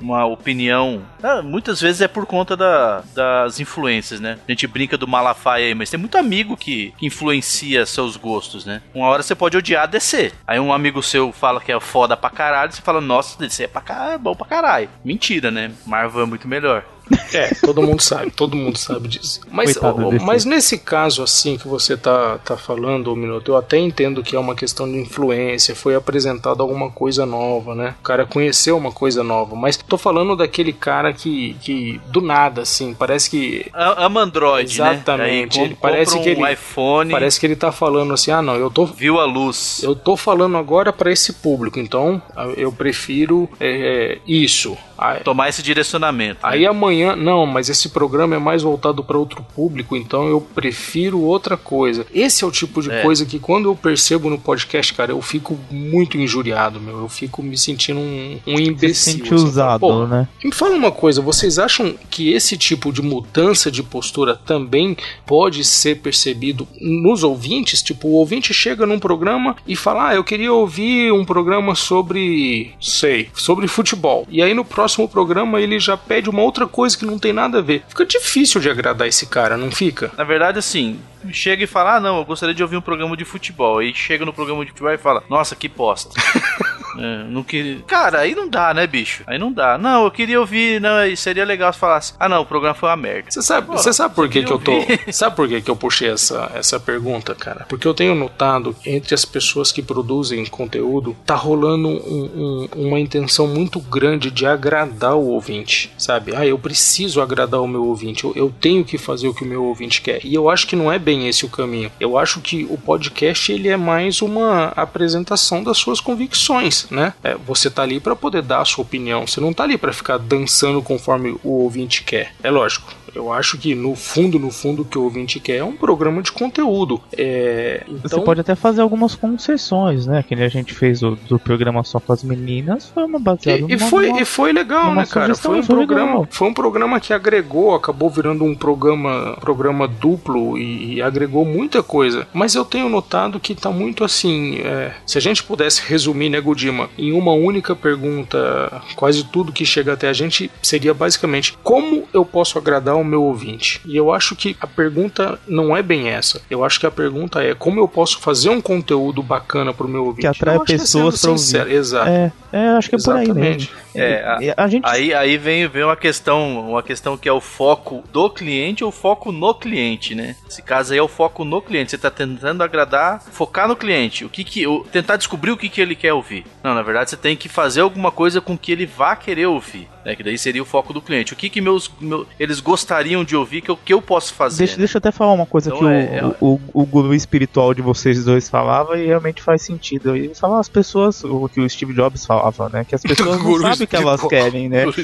uma opinião. Ah, muitas vezes é por conta da, das influências, né? A gente brinca do Malafaia aí, mas tem muito amigo que, que influencia seus gostos, né? Uma hora você pode odiar DC. Aí um amigo seu fala que é foda pra caralho, você fala, nossa, DC é, pra caralho, é bom pra caralho. Mentira, né? Marvel é muito melhor. É, todo mundo sabe, todo mundo sabe disso. Mas, mas nesse caso assim que você tá, tá falando, Minuto, eu até entendo que é uma questão de influência, foi apresentado alguma coisa nova, né? O cara conheceu uma coisa nova, mas tô falando daquele cara que, que do nada, assim, parece que. Ama Android, né? Exatamente. Né? Ele parece um que ele. iPhone. Parece que ele tá falando assim, ah, não, eu tô. Viu a luz. Eu tô falando agora para esse público, então eu prefiro é, isso. Tomar esse direcionamento. Aí né? amanhã, não, mas esse programa é mais voltado para outro público, então eu prefiro outra coisa. Esse é o tipo de é. coisa que quando eu percebo no podcast, cara, eu fico muito injuriado, meu. Eu fico me sentindo um, um imbecil. Se sente assim, usado, Pô, né? Me fala uma coisa, vocês acham que esse tipo de mudança de postura também pode ser percebido nos ouvintes? Tipo, o ouvinte chega num programa e fala: Ah, eu queria ouvir um programa sobre, sei, sobre futebol. E aí no próximo próximo programa ele já pede uma outra coisa que não tem nada a ver. Fica difícil de agradar esse cara, não fica? Na verdade, assim, chega e fala: Ah, não, eu gostaria de ouvir um programa de futebol. Aí chega no programa de futebol e fala: Nossa, que posta. É, não queria... Cara, aí não dá, né, bicho? Aí não dá. Não, eu queria ouvir, não, seria legal se falasse. Ah, não, o programa foi uma merda. Você sabe, você sabe por que, que eu tô. Sabe por que, que eu puxei essa, essa pergunta, cara? Porque eu tenho notado entre as pessoas que produzem conteúdo, tá rolando um, um, uma intenção muito grande de agradar o ouvinte, sabe? Ah, eu preciso agradar o meu ouvinte, eu, eu tenho que fazer o que o meu ouvinte quer. E eu acho que não é bem esse o caminho. Eu acho que o podcast ele é mais uma apresentação das suas convicções, né? É, você tá ali para poder dar a sua opinião. Você não tá ali para ficar dançando conforme o ouvinte quer. É lógico. Eu acho que no fundo, no fundo, o que o ouvinte quer é um programa de conteúdo. É, então... Você pode até fazer algumas concessões, né? Que a gente fez o, do programa só com as meninas, foi uma baseada e, e foi E foi legal, né, cara? Foi um, programa, foi um programa que agregou, acabou virando um programa, programa duplo e, e agregou muita coisa. Mas eu tenho notado que tá muito assim. É, se a gente pudesse resumir, né, Godima, em uma única pergunta, quase tudo que chega até a gente seria basicamente como eu posso agradar o o meu ouvinte? E eu acho que a pergunta não é bem essa. Eu acho que a pergunta é como eu posso fazer um conteúdo bacana pro meu ouvinte? Que atrai pessoas para ouvir. Exato. É, é, acho que é Exatamente. por aí mesmo. É, a, a gente... aí, aí vem, vem uma questão, uma questão que é o foco do cliente ou o foco no cliente, né? Esse caso aí é o foco no cliente. Você está tentando agradar, focar no cliente. O que que, tentar descobrir o que, que ele quer ouvir. Não, na verdade você tem que fazer alguma coisa com que ele vá querer ouvir. Né? Que daí seria o foco do cliente. O que que meus, meu, eles gostariam de ouvir que eu, que eu posso fazer? Deixa, né? deixa eu até falar uma coisa Então que o, é- é- o, o, o guru espiritual de vocês dois falava e realmente faz sentido. Ele falava as pessoas, o que o Steve Jobs falava, né? Que as pessoas não sabem o que elas querem, né?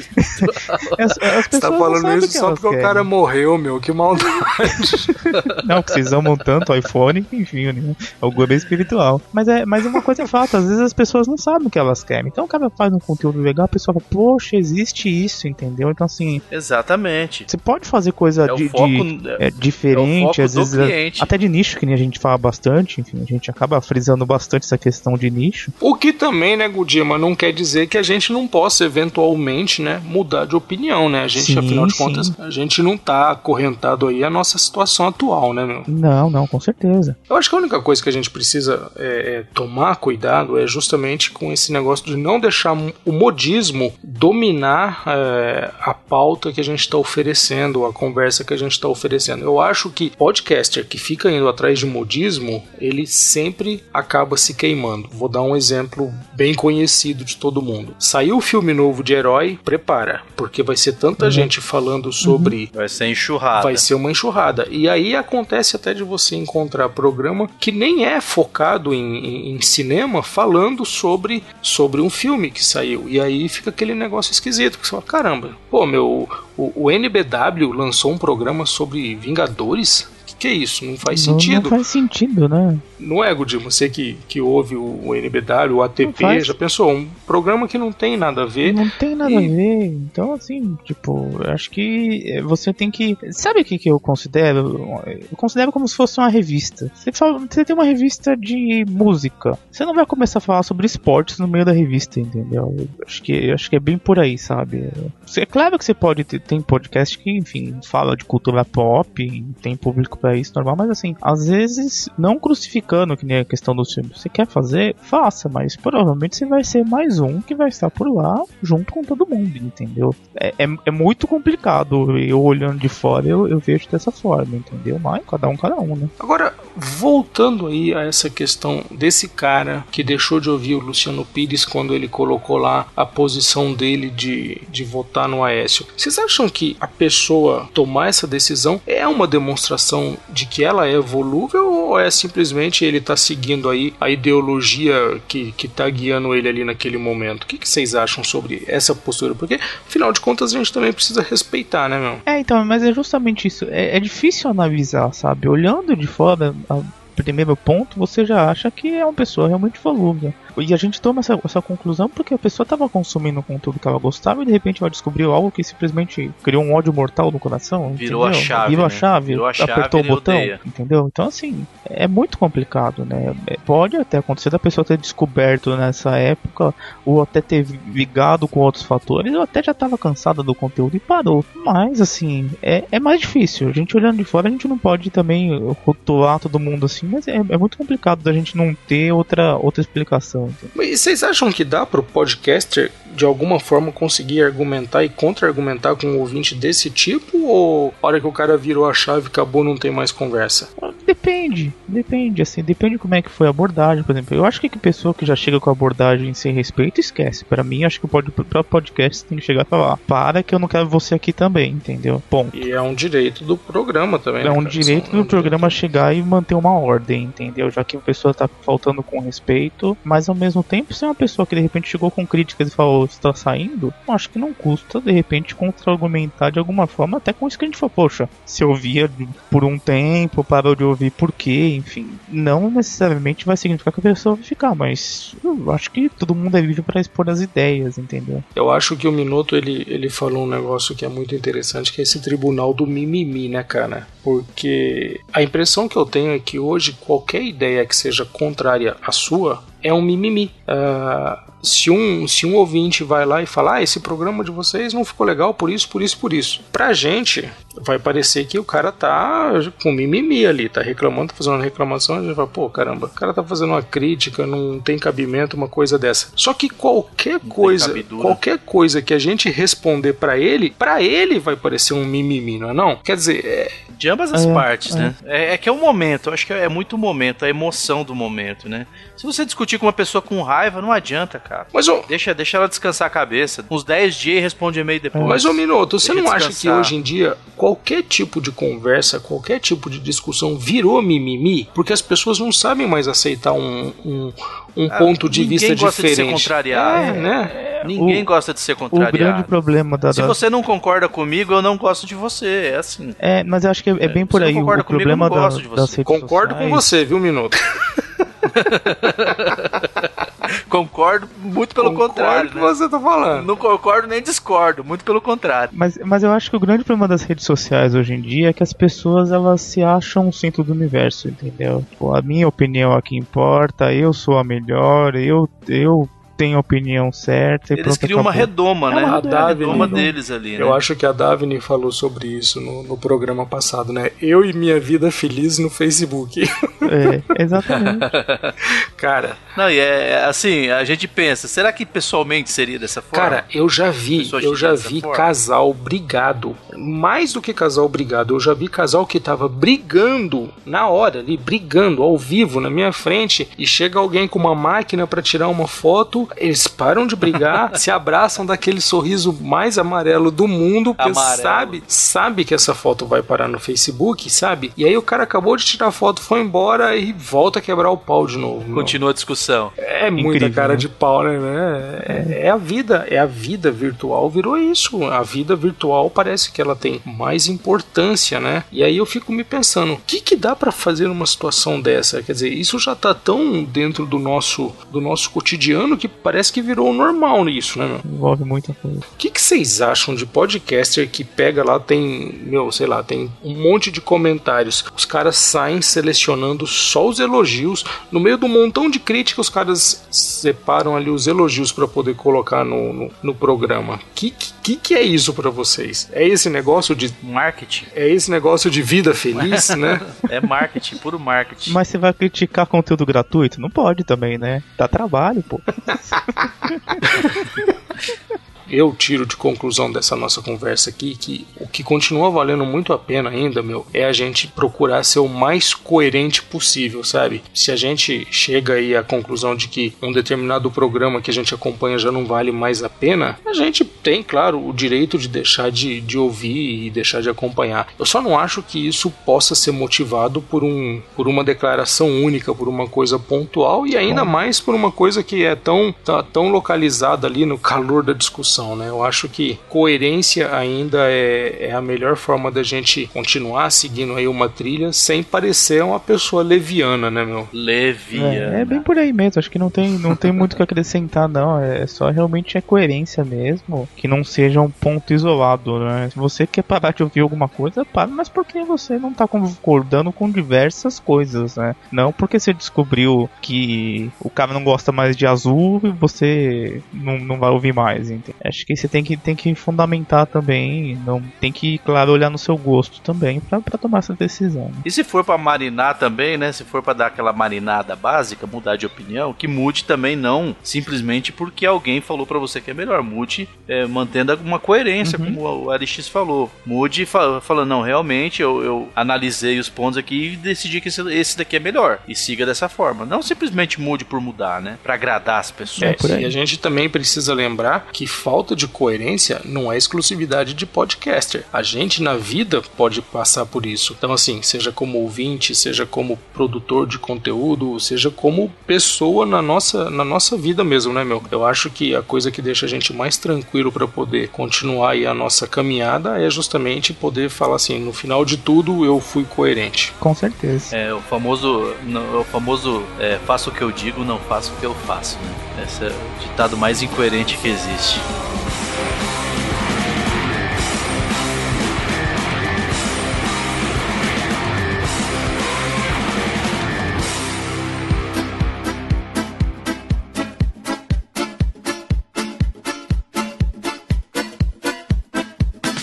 As, as pessoas Você tá não falando sabem isso o que só porque o querem. cara morreu, meu. Que maldade. Não, que vocês amam tanto o iPhone, enfim, né? é o guru espiritual. Mas é, mas uma coisa é fato, às vezes as pessoas não sabem o que elas querem. Então o cara faz um conteúdo legal, a pessoa fala, poxa, existe isso, entendeu? Então assim, Exatamente. você pode fazer coisa É o de, foco, de- é, é, diferente, é o foco às do vezes cliente. até de nicho, que nem a gente fala bastante, enfim, a gente acaba frisando bastante essa questão de nicho. O que também, né, Gudima, não quer dizer que a gente não possa eventualmente, né, mudar de opinião, né? A gente, Sim, afinal de sim. contas, a gente não tá acorrentado aí à nossa situação atual, né, meu? Não, não, com certeza. Eu acho que a única coisa que a gente precisa é, é, tomar cuidado é justamente com esse negócio de não deixar o modismo dominar é, a pauta que a gente está oferecendo, a conversa que a gente está oferecendo. Eu acho que podcaster que fica indo atrás de modismo, ele sempre acaba se queimando. Vou dar um exemplo bem conhecido de todo mundo. Saiu o filme novo de herói, prepara, porque vai ser tanta gente falando sobre Vai ser enxurrada. Vai ser uma enxurrada. E aí acontece até de você encontrar programa que nem é focado em, em- em cinema falando sobre, sobre um filme que saiu. E aí fica aquele negócio esquisito. Que você fala, caramba, pô, meu, o, o NBW lançou um programa sobre Vingadores? Que isso? Não faz Não- sentido. Não, faz sentido, né? Não é, Godinho? Você que, que ouve o, NBW, o ATP, já pensou? Um programa que não tem nada a ver. Não tem nada E- a ver. Então, assim, tipo, eu acho que eh, você tem que. Sabe o que, que eu considero? Eu considero como se fosse uma revista. Você, fala- você tem uma revista de música. Você não vai começar a falar sobre esportes no meio da revista, entendeu? Eu acho que, eu acho que é bem por aí, sabe? É claro que você pode ter tem podcast que, enfim, fala de cultura pop, tem público pra isso, normal, mas assim, às vezes, não crucificando, que nem a questão do filme. Você quer fazer? Faça, mas provavelmente você vai ser mais um que vai estar por lá junto com todo mundo, entendeu? É, é, é muito complicado. Eu olhando de fora, eu, eu vejo dessa forma, entendeu? Mas cada um, cada um, né? Agora, voltando aí a essa questão desse cara que deixou de ouvir o Luciano Pires quando ele colocou lá a posição dele de, de votar no Aécio. Vocês acham que a pessoa tomar essa decisão é uma demonstração de que ela é volúvel ou é simplesmente ele tá seguindo aí a ideologia que, que tá guiando ele ali naquele momento? O que, que vocês acham sobre essa postura? Porque, afinal de contas, a gente também precisa respeitar, né, meu? É, então, mas é justamente isso. É, é difícil analisar, sabe? Olhando de fora, a primeiro ponto, você já acha que é uma pessoa realmente volúvel. E a gente toma essa, essa conclusão porque a pessoa estava consumindo um conteúdo que ela gostava e de repente ela descobriu algo que simplesmente criou um ódio mortal no coração. Virou a entendeu? chave, Virou a né? chave, Virou a chave apertou o botão, odeia. entendeu? Então, assim, é muito complicado, né? É, Pode até acontecer da pessoa ter descoberto nessa época ou até ter ligado com outros fatores, ou até já estava cansada do conteúdo e parou. Mas, assim, é, é mais difícil. A gente olhando de fora, a gente não pode também rotular todo mundo assim, mas é, é muito complicado da gente não ter outra, outra explicação. Entendeu? Mas vocês acham que dá pro podcaster de alguma forma conseguir argumentar e contra-argumentar com um ouvinte desse tipo? Ou a hora que o cara virou a chave acabou, não tem mais conversa? Depende, depende, assim, depende como é que foi a abordagem, por exemplo. Eu acho que que pessoa que já chega com a abordagem sem respeito esquece. Pra mim, acho que o podcast tem que chegar e falar: para que eu não quero você aqui também, entendeu? Ponto. E é um direito do programa também. É né, um cara? direito São- do programa chegar e manter uma ordem, entendeu? Já que a pessoa tá faltando com respeito, mas ao mesmo tempo, se é uma pessoa que de repente chegou com críticas e falou está saindo, acho que não custa de repente contra-argumentar de alguma forma, até com isso que a gente falou, poxa, se ouvia por um tempo, parou de ouvir por quê, enfim. Não necessariamente vai significar que a pessoa vai ficar, mas eu acho que todo mundo é livre para expor as ideias, entendeu? Eu acho que o Minuto ele, ele falou um negócio que é muito interessante, que é esse tribunal do mimimi, né, cara? Porque a impressão que eu tenho é que hoje qualquer ideia que seja contrária à sua é um mimimi. Ah, se, um, se um ouvinte vai lá e fala, ah, esse programa de vocês não ficou legal por isso, por isso, por isso. Pra gente, vai parecer que o cara tá com mimimi ali, tá reclamando, tá fazendo uma reclamação, a gente vai, pô, caramba, o cara tá fazendo uma crítica, não tem cabimento uma coisa dessa. Só que qualquer coisa, qualquer coisa que a gente responder pra ele, pra ele vai parecer um mimimi, não é não? Quer dizer, é, De ambas as É, partes, é. né? É, é que é o momento, eu acho que é muito o momento, a emoção do momento, né? Se você discutir discutir com uma pessoa com raiva, não adianta, cara. Mas, ô, Deixa, deixa ela descansar a cabeça. Uns 10 dias e responde e-mail depois. mas ô Minuto, você Deixa não acha que descansar. hoje em dia qualquer tipo de conversa, qualquer tipo de discussão virou mimimi? Porque as pessoas não sabem mais aceitar um, um, um Ah, ponto de ninguém vista gosta de ser diferente. contrariado. É, né? Ninguém o- gosta de ser O grande contrariado. problema da. Se da- você não concorda comigo, eu não gosto de você. É assim. É, mas eu acho que é, é bem por você não aí. O, concorda o comigo, eu problema não da, gosto de você. Concordo com sociais- você, viu, Minuto? Concordo muito pelo Concordo contrário. com o né? que você tá falando. Não concordo nem discordo, muito pelo contrário. Mas, mas eu acho que o grande problema das redes sociais hoje em dia é que as pessoas elas se acham o centro do universo, entendeu? Tipo, a minha opinião aqui importa, eu sou a melhor, eu, eu tenho a opinião certa. e Eles pronto, criam uma acabou. redoma, É né? uma A A redoma né? deles ali, né? Eu acho que a Davine falou sobre isso no, no programa passado, né? Eu e minha vida feliz no Facebook. É, exatamente. Cara, Não, e é é assim, a gente pensa, será que pessoalmente seria dessa forma? cara, eu já vi, eu já vi forma. casal brigado. Mais do que casal brigado, eu já vi casal que tava brigando na hora ali, brigando ao vivo na minha frente e chega alguém com uma máquina pra tirar uma foto, eles param de brigar, se abraçam daquele sorriso mais amarelo do mundo, porque Amarelo. sabe, sabe que essa foto vai parar no Facebook, sabe? E aí o cara acabou de tirar a foto, foi embora e volta a quebrar o pau de novo. meu. Continua a discussão. É muita Incrível, cara né? de pau, né? É, é a vida, é a vida virtual virou isso. A vida virtual parece que ela tem mais importância, né? E aí eu fico me pensando, o que que dá pra fazer numa situação dessa? Quer dizer, isso já tá tão dentro do nosso do nosso cotidiano que parece que virou normal nisso, né, meu? Envolve muita coisa. O que, que vocês acham de podcaster que pega lá, tem, meu, sei lá, tem um monte de comentários. Os caras saem selecionando só os elogios. No meio do montão de críticas, os caras separam ali os elogios para poder colocar no, no, no programa. Que, que que é isso para vocês? É esse negócio de Marketing. é esse negócio de vida feliz, né? É marketing, puro marketing. Mas você vai criticar conteúdo gratuito? Não pode também, né? Dá trabalho, pô. eu tiro de conclusão dessa nossa conversa aqui que o que continua valendo muito a pena ainda, meu, é a gente procurar ser o mais coerente possível, sabe? Se a gente chega aí à conclusão de que um determinado programa que a gente acompanha já não vale mais a pena, a gente tem, claro, o direito de deixar de, de ouvir e deixar de acompanhar. Eu só não acho que isso possa ser motivado por, um, por uma declaração única, por uma coisa pontual e ainda mais por uma coisa que é tão, tá, tão localizada ali no calor da discussão, né? Eu acho que coerência ainda é, é a melhor forma da gente continuar seguindo aí uma trilha sem parecer uma pessoa leviana, né, meu? Leviana. É, é bem por aí mesmo, acho que não tem, não tem muito o que acrescentar, não. É só realmente é coerência mesmo. Que não seja um ponto isolado, né? Se você quer parar de ouvir alguma coisa, para, mas porque você não tá concordando com diversas coisas, né? Não porque você descobriu que o cara não gosta mais de azul e você não, não vai ouvir mais, entende? Acho que você tem que, tem que fundamentar também, não tem que, claro, olhar no seu gosto também pra, pra tomar essa decisão. né? E se for pra marinar também, né? Se for pra dar aquela marinada básica, mudar de opinião, que mude também não simplesmente porque alguém falou pra você que é melhor. Mude é, mantendo uma coerência, Uhum. como o RX falou. Mude fa falando, não, realmente eu, eu analisei os pontos aqui e decidi que esse, esse daqui é melhor. E siga dessa forma. Não simplesmente mude por mudar, né? Pra agradar as pessoas. É, por aí. e a gente também precisa lembrar que falta de coerência não é exclusividade de podcaster. A gente na vida pode passar por isso. Então, assim, seja como ouvinte, seja como produtor de conteúdo, seja como pessoa na nossa, na nossa vida mesmo, né, meu? Eu acho que a coisa que deixa a gente mais tranquilo para poder continuar aí a nossa caminhada é justamente poder falar assim: no final de tudo eu fui coerente. Com certeza. É, o famoso, não, o famoso é, faço o que eu digo, não faço o que eu faço, né? Esse é o ditado mais incoerente que existe.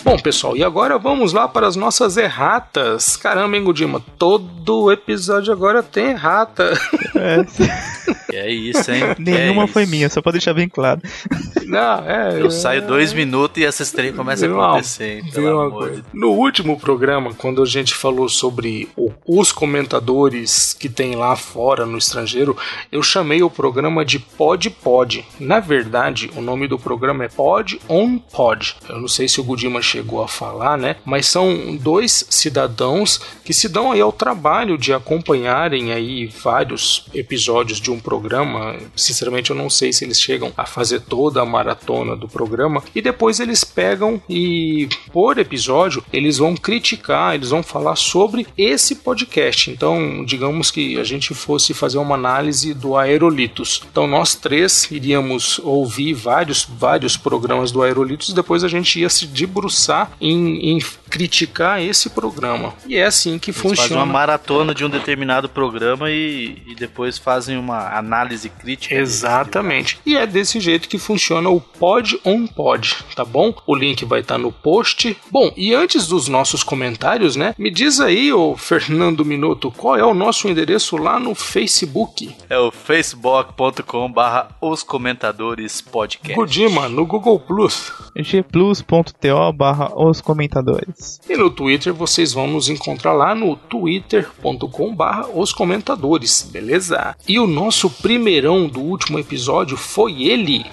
Bom, pessoal, e agora vamos lá para as nossas erratas. Caramba, hein, Godima? Todo episódio agora tem errata. É, É isso, hein? Nenhuma é foi isso. minha, só pra deixar bem claro. Não, é. Eu saio dois minutos e essas três começam Viu a uma- acontecer. de No último programa, quando a gente falou sobre o- os comentadores que tem lá fora no estrangeiro, eu chamei o programa de Pod Pod. Na verdade, o nome do programa é Pod on Pod. Eu não sei se o Gudima chegou a falar, né? Mas são dois cidadãos que se dão aí ao trabalho de acompanharem aí vários episódios de um programa. Sinceramente, eu não sei se eles chegam a fazer toda a maratona do programa e depois eles pegam e por episódio eles vão criticar, eles vão falar sobre esse podcast. Então, digamos que a gente fosse fazer uma análise do Aerolitos. Então, nós três iríamos ouvir vários vários programas do Aerolitos depois a gente ia se debruçar em, em criticar esse programa. E é assim que Eles fazem funciona. uma maratona de um determinado programa e, e depois fazem uma análise crítica. Exatamente. E é desse jeito que funciona o Pod on Pod, tá bom? O link vai estar no post. Bom, e antes dos nossos comentários, né? Me diz aí, ô Fernando Minuto, qual é o nosso endereço lá no Facebook? É o facebook.com barra os comentadores podcast. Godima, no Google Plus. gplus.to barra os comentadores. E no Twitter vocês vão nos encontrar lá no twitter.com barra os comentadores, beleza? E o nosso primeirão do último episódio foi ele.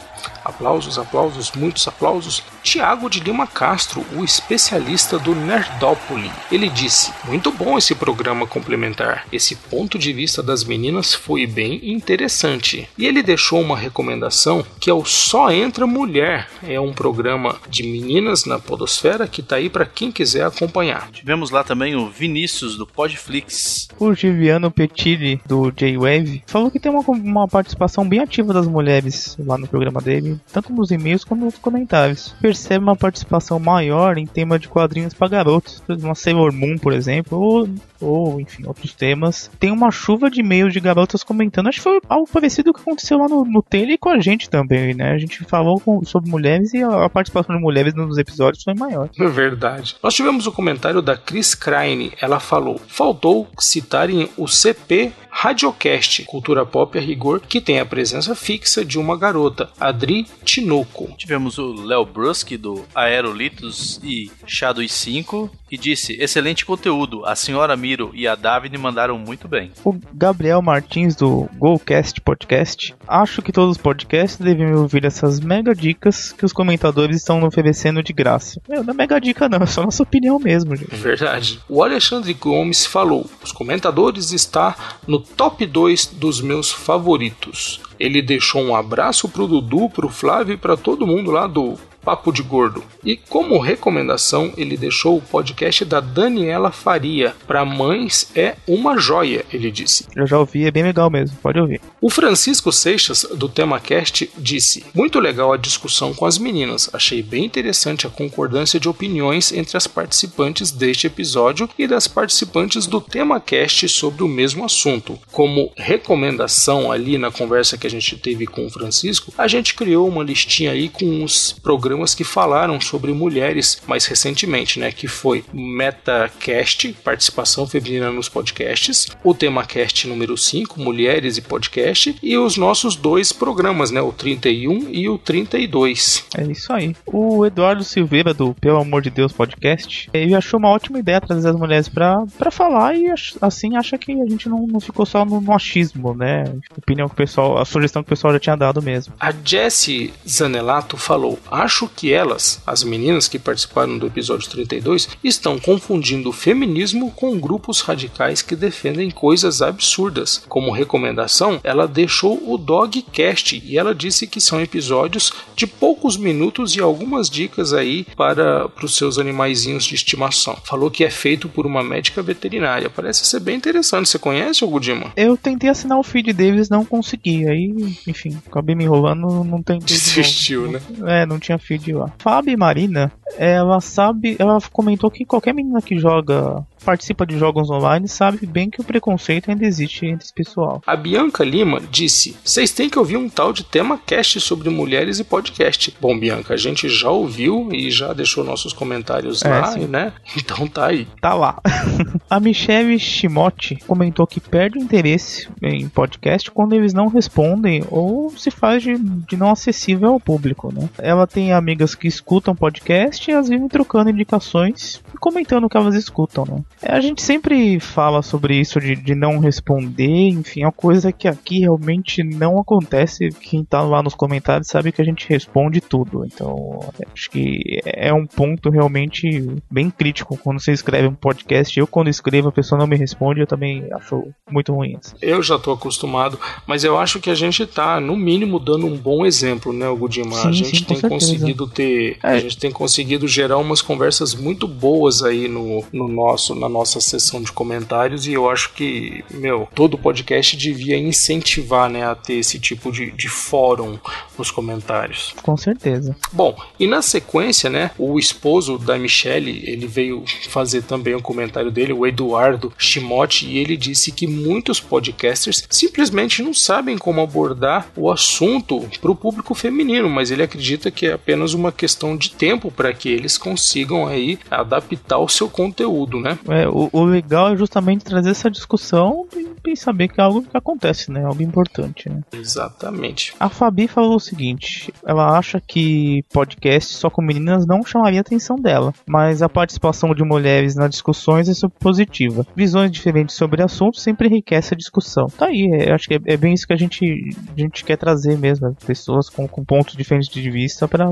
Aplausos, aplausos, muitos aplausos. Tiago de Lima Castro, o especialista do Nerdópoli. Ele disse: Muito bom esse programa complementar. Esse ponto de vista das meninas foi bem interessante. E ele deixou uma recomendação que é o Só Entra Mulher. É um programa de meninas na Podosfera que tá aí para quem quiser acompanhar. Tivemos lá também o Vinícius do Podflix. O Giviano Petilli, do J-Wave, falou que tem uma, uma participação bem ativa das mulheres lá no programa dele, tanto nos e-mails quanto nos comentários. Percebe uma participação maior em tema de quadrinhos para garotos, uma Sailor Moon, por exemplo, ou, ou enfim, outros temas. Tem uma chuva de e-mails de garotas comentando. Acho que foi algo parecido que aconteceu lá no, no Tele e com a gente também, né? A gente falou com- sobre mulheres e a, a participação de mulheres nos episódios foi maior. É verdade. Nós tivemos o comentário da Chris Crane. Ela falou: faltou citarem o CP Radiocast, Cultura Pop a Rigor, que tem a presença fixa de uma garota, Adri Tinoco. Tivemos o Léo Bruski do Aerolitos e Shadow 5 que disse: Excelente conteúdo, a senhora Miro e a Davine mandaram muito bem. O Gabriel Martins do GoCast Podcast. Acho que todos os podcasts devem ouvir essas mega dicas que os comentadores estão oferecendo de graça. Meu, não é mega dica não, é só nossa opinião mesmo, gente. Verdade. O Alexandre Gomes falou: os comentadores está no top 2 dos meus favoritos. Ele deixou um abraço pro Dudu, pro Flávio e para todo mundo lá do Papo de Gordo. E como recomendação, ele deixou o podcast da Daniela Faria. Para mães é uma joia, ele disse. Eu já ouvi, é bem legal mesmo, pode ouvir. O Francisco Seixas, do TemaCast, disse: Muito legal a discussão com as meninas. Achei bem interessante a concordância de opiniões entre as participantes deste episódio e das participantes do TemaCast sobre o mesmo assunto. Como recomendação, ali na conversa que a gente teve com o Francisco, a gente criou uma listinha aí com os programas que falaram sobre mulheres mais recentemente, né? Que foi MetaCast, participação feminina nos podcasts, o TemaCast número 5, Mulheres e Podcast, e os nossos dois programas, né? O 31 e o 32. É isso aí. O Eduardo Silveira, do Pelo Amor de Deus Podcast, ele achou uma ótima ideia trazer as mulheres pra, pra falar e assim acha que a gente não, não ficou só no, no achismo, né? A opinião que o pessoal, a sugestão que o pessoal já tinha dado mesmo. A Jessie Zanelato falou: Acho que elas, as meninas que participaram do episódio 32, estão confundindo o feminismo com grupos radicais que defendem coisas absurdas. Como recomendação, ela deixou o Dogcast e ela disse que são episódios de poucos minutos e algumas dicas aí para os seus animaizinhos de estimação. Falou que é feito por uma médica veterinária. Parece ser bem interessante. Você conhece o Gudima? Eu tentei assinar o feed deles, não consegui. Aí, enfim, acabei me enrolando, não novo. Desistiu, né? É, não tinha feed lá. Fábio Marina ela sabe, ela comentou que qualquer menina que joga participa de jogos online sabe bem que o preconceito ainda existe entre esse pessoal. A Bianca Lima disse: Vocês têm que ouvir um tal de tema cast sobre mulheres e podcast. Bom, Bianca, a gente já ouviu e já deixou nossos comentários é, lá, sim. né? Então tá aí. Tá lá. a Michelle Shimote comentou que perde o interesse em podcast quando eles não respondem ou se faz de, de não acessível ao público, né? Ela tem amigas que escutam podcast e às vezes trocando indicações e comentando o que elas escutam, né? É, a gente sempre fala sobre isso de, de não responder, enfim, é uma coisa que aqui realmente não acontece. Quem tá lá nos comentários sabe que a gente responde tudo. Então, acho que é um ponto realmente bem crítico quando você escreve um podcast. Eu, quando escrevo, a pessoa não me responde, eu também acho muito ruim. Assim. Eu já tô acostumado, mas eu acho que a gente tá, no mínimo, dando um bom exemplo, né, Gudimar? Sim, a gente sim, tem certeza. conseguido ter. É. A gente tem conseguido gerar umas conversas muito boas aí no, no nosso na nossa sessão de comentários e eu acho que, meu, todo podcast devia incentivar, né, a ter esse tipo de, de fórum nos comentários. Com certeza. Bom, e na sequência, né, o esposo da Michelle, ele veio fazer também um comentário dele, o Eduardo Chimote, e ele disse que muitos podcasters simplesmente não sabem como abordar o assunto para o público feminino, mas ele acredita que é apenas uma questão de tempo para que eles consigam aí adaptar o seu conteúdo, né? É, o, o, legal é justamente trazer essa discussão e, e, saber que é algo que acontece, né? Algo importante, né? Exatamente. A Fabi falou o seguinte: ela acha que podcast só com meninas não chamaria a atenção dela, mas a participação de mulheres nas discussões é super positiva. Visões diferentes sobre assuntos sempre enriquece a discussão. Tá aí, é, acho que é, é, bem isso que a gente, a gente quer trazer mesmo, pessoas com, com pontos diferentes de vista para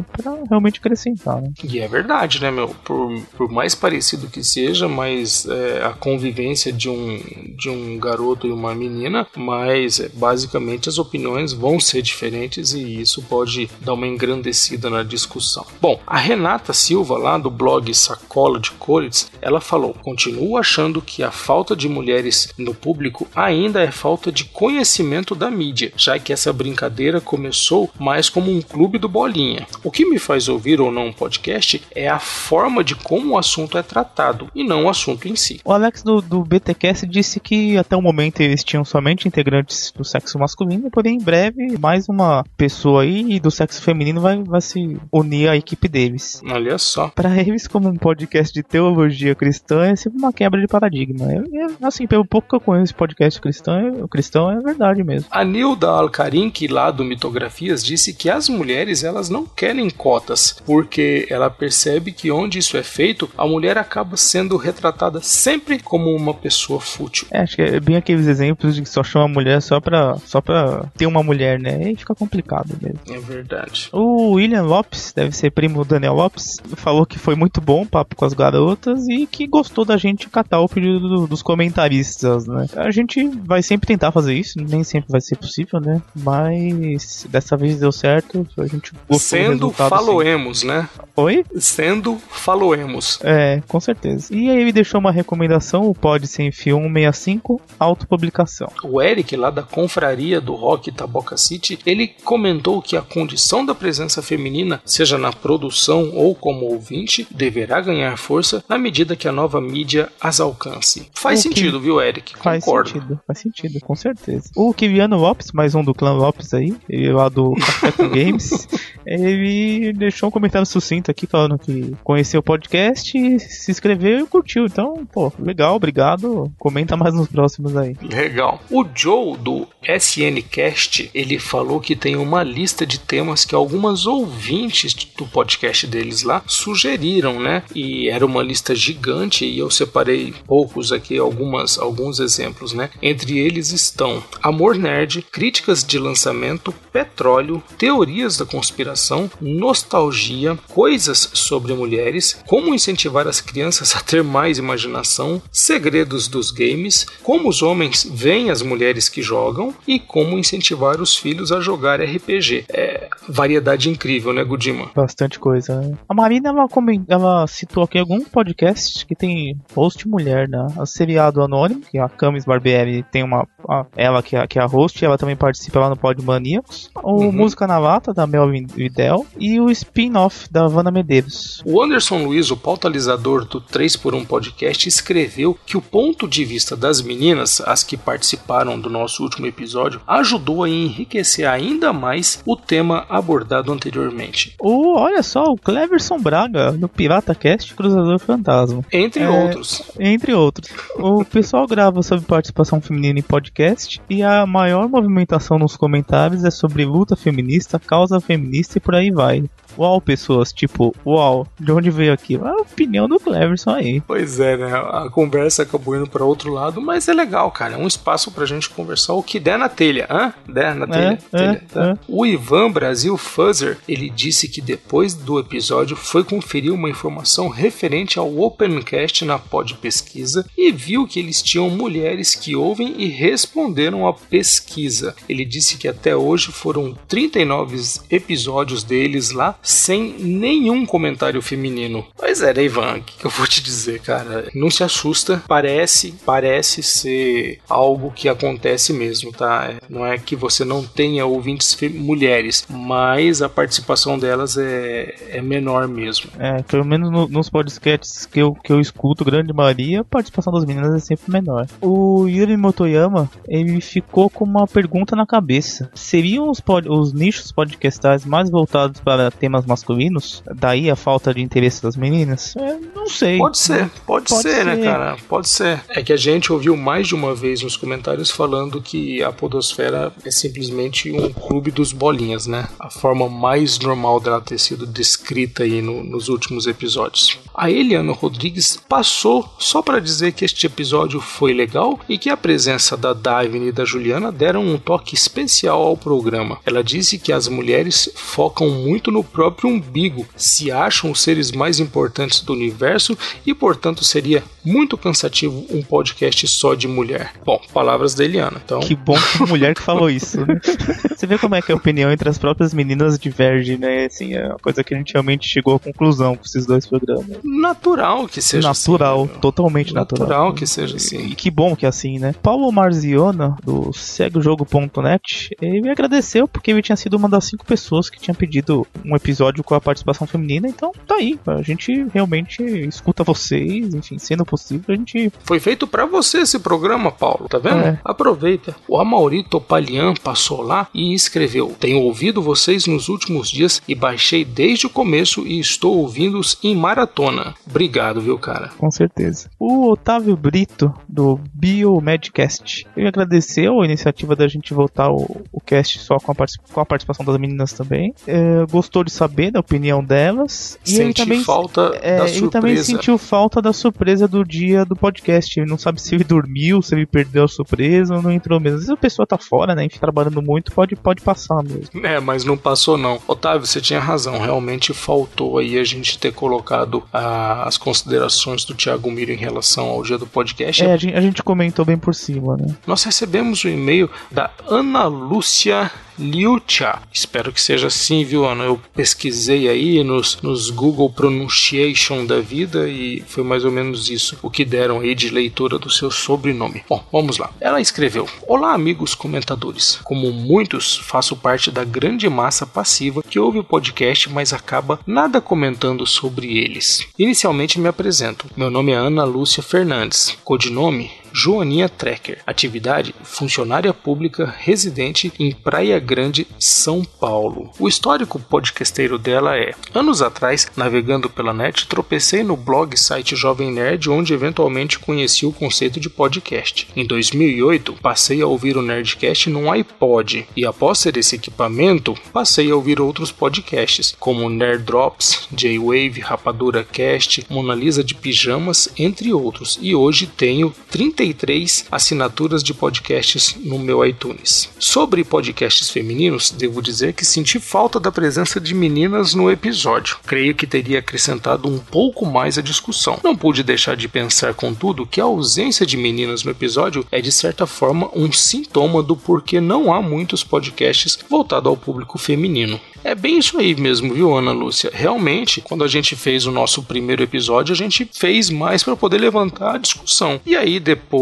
realmente acrescentar, né? E é verdade, né, meu? Por, por mais parecido que seja, mas mais é, a convivência de um, de um garoto e uma menina, mas é, basicamente as opiniões vão ser diferentes e isso pode dar uma engrandecida na discussão. Bom, a Renata Silva, lá do blog Sacola de Cores, ela falou: continuo achando que a falta de mulheres no público ainda é falta de conhecimento da mídia, já que essa brincadeira começou mais como um clube do bolinha. O que me faz ouvir ou não um podcast é a forma de como o assunto é tratado e não o assunto em si. O Alex do, do BTcast disse que até o momento eles tinham somente integrantes do sexo masculino, porém em breve mais uma pessoa aí do sexo feminino vai, vai se unir à equipe deles. Olha só. Para eles, como um podcast de teologia cristã, é sempre uma quebra de paradigma. Eu, eu, assim, pelo pouco que eu conheço esse podcast cristão, cristão é verdade mesmo. A Nilda Alcarin, que lá do Mitografias, disse que as mulheres elas não querem cotas, porque ela percebe que onde isso é feito, a mulher acaba sendo retratada sempre como uma pessoa fútil. É, acho que é bem aqueles exemplos de que só chama mulher só pra, só pra ter uma mulher, né? Aí fica complicado mesmo. É verdade. O William Lopes, deve ser primo do Daniel Lopes, falou que foi muito bom o papo com as garotas e que gostou da gente catar o pedido do, dos comentaristas, né? A gente vai sempre tentar fazer isso, nem sempre vai ser possível, né? Mas dessa vez deu certo, a gente gostou Sendo faloemos, né? Oi? Sendo faloemos. É, com certeza. E aí ele deixou uma recomendação, o Pod Sem Fio 165, autopublicação. O Eric, lá da confraria do rock Taboca City, ele comentou que a condição da presença feminina, seja na produção ou como ouvinte, deverá ganhar força na medida que a nova mídia as alcance. Faz o sentido, que... viu, Eric? Faz Concordo. sentido, faz sentido, com certeza. O Kiviano Lopes, mais um do clã Lopes aí, lá do Café Games, ele deixou um comentário sucinto aqui falando que conheceu o podcast, se inscreveu e curtiu. Então, pô, legal, obrigado. Comenta mais nos próximos aí. Legal. O Joe do SNCast, ele falou que tem uma lista de temas que algumas ouvintes do podcast deles lá sugeriram, né? E era uma lista gigante e eu separei poucos aqui, algumas, alguns exemplos, né? Entre eles estão Amor Nerd, críticas de lançamento, petróleo, teorias da conspiração, nostalgia, coisas sobre mulheres, como incentivar as crianças a ter mais imaginação, segredos dos games, como os homens veem as mulheres que jogam, e como incentivar os filhos a jogar RPG. É variedade incrível, né, Gudima? Bastante coisa, né? A Marina, ela, ela citou aqui algum podcast que tem host mulher, né? O seriado Anônimo, que é a Camis Barbieri tem uma. A, ela que é, que é a host, ela também participa lá no Podmaníacos. O uhum. Música na Lata, da Melvin Videl. E o spin-off da Vanna Medeiros. O Anderson Luiz, o pautalizador do 3x1 Podcast, escreveu que o ponto de vista das meninas, as que participaram do nosso último episódio, ajudou a enriquecer ainda mais o tema abordado anteriormente. Oh, olha só, o Cleverson Braga, no Pirata Cast Cruzador Fantasma. Entre é, outros. Entre outros. O pessoal grava sobre participação feminina em podcast e a maior movimentação nos comentários é sobre luta feminista, causa feminista e por aí vai. Uau, pessoas, tipo, uau, de onde veio aquilo? A opinião do Cleverson aí. Pois é, né? A conversa acabou indo para outro lado, mas é legal, cara. É um espaço pra gente conversar o que der na telha. Hã? Der na telha. É, telha é, tá? é. O Ivan Brasil Fuzzer, ele disse que depois do episódio foi conferir uma informação referente ao Opencast na Pod Pesquisa e viu que eles tinham mulheres que ouvem e responderam à pesquisa. Ele disse que até hoje foram 39 episódios deles lá sem nenhum comentário feminino. Pois é, Ivan? O que eu vou te dizer, cara? Não se assusta. Parece, parece ser algo que acontece mesmo, tá? Não é que você não tenha ouvintes mulheres, mas a participação delas é, é menor mesmo. É, pelo menos no, nos podcasts que eu, que eu escuto, grande maioria, a participação das meninas é sempre menor. O Yuri Motoyama, ele ficou com uma pergunta na cabeça. Seriam os, pod, os nichos podcastais mais voltados para temas temas masculinos, daí a falta de interesse das meninas? É, não sei. Pode ser, pode, pode ser, né, ser, né, cara? Pode ser. É que a gente ouviu mais de uma vez nos comentários falando que a Podosfera é simplesmente um clube dos bolinhas, né? A forma mais normal dela ter sido descrita aí no, nos últimos episódios. A Eliana Rodrigues passou só para dizer que este episódio foi legal e que a presença da Davine e da Juliana deram um toque especial ao programa. Ela disse que as mulheres focam muito no próprio umbigo, se acham os seres mais importantes do universo e, portanto, seria muito cansativo um podcast só de mulher. Bom, palavras da Eliana. Então... Que bom que mulher que falou isso. Né? Você vê como é que a opinião entre as próprias meninas diverge, né? Assim, é uma coisa que a gente realmente chegou à conclusão com esses dois programas. Natural que seja natural, assim. Totalmente natural. Natural que seja assim. E que bom que é assim, né? Paulo Marziona, do seguejogo.net, ele agradeceu porque ele tinha sido uma das cinco pessoas que tinha pedido um episódio com a participação feminina, então tá aí. A gente realmente escuta vocês, enfim, sendo possível, a gente. Foi feito para você esse programa, Paulo, tá vendo? É. Aproveita. O Amauri Topalian passou lá e escreveu: Tenho ouvido vocês nos últimos dias e baixei desde o começo e estou ouvindo-os em maratona. Obrigado, viu, cara? Com certeza. O Otávio Brito, do Biomedcast, ele agradeceu a iniciativa da gente voltar o, o cast só com a, com a participação das meninas também. É, gostou de saber da opinião delas. E Senti ele também, falta é, da surpresa. Ele também sentiu falta da surpresa do dia do podcast. Ele não sabe se ele dormiu, se ele perdeu a surpresa ou não entrou mesmo. Às vezes a pessoa tá fora, né? Enfim, trabalhando muito, pode, pode passar mesmo. É, mas não passou não. Otávio, você tinha razão. Realmente faltou aí a gente ter colocado ah, as considerações do Thiago Miro em relação ao dia do podcast. É, a gente, a gente comentou bem por cima, né? Nós recebemos o um e-mail da Ana Lúcia Liucha. Espero que seja assim, viu, Ana? Eu pesquisei aí nos, nos Google Pronunciation da vida e foi mais ou menos isso o que deram aí de leitura do seu sobrenome. Bom, vamos lá. Ela escreveu: Olá, amigos comentadores. Como muitos, faço parte da grande massa passiva que ouve o podcast, mas acaba nada comentando sobre eles. Inicialmente me apresento. Meu nome é Ana Lúcia Fernandes. Codinome Joaninha Trecker. Atividade: funcionária pública residente em Praia Grande, São Paulo. O histórico podcasteiro dela é: anos atrás, navegando pela net, tropecei no blog site Jovem Nerd, onde eventualmente conheci o conceito de podcast. Em 2008, passei a ouvir o Nerdcast num iPod e após ter esse equipamento, passei a ouvir outros podcasts, como Nerd Drops, J-Wave, Rapadura Cast, Mona Lisa de Pijamas, entre outros. E hoje tenho 30 33 assinaturas de podcasts no meu iTunes. Sobre podcasts femininos, devo dizer que senti falta da presença de meninas no episódio. Creio que teria acrescentado um pouco mais a discussão. Não pude deixar de pensar, contudo, que a ausência de meninas no episódio é de certa forma um sintoma do porquê não há muitos podcasts voltados ao público feminino. É bem isso aí mesmo, viu, Ana Lúcia? Realmente, quando a gente fez o nosso primeiro episódio, a gente fez mais para poder levantar a discussão. E aí depois,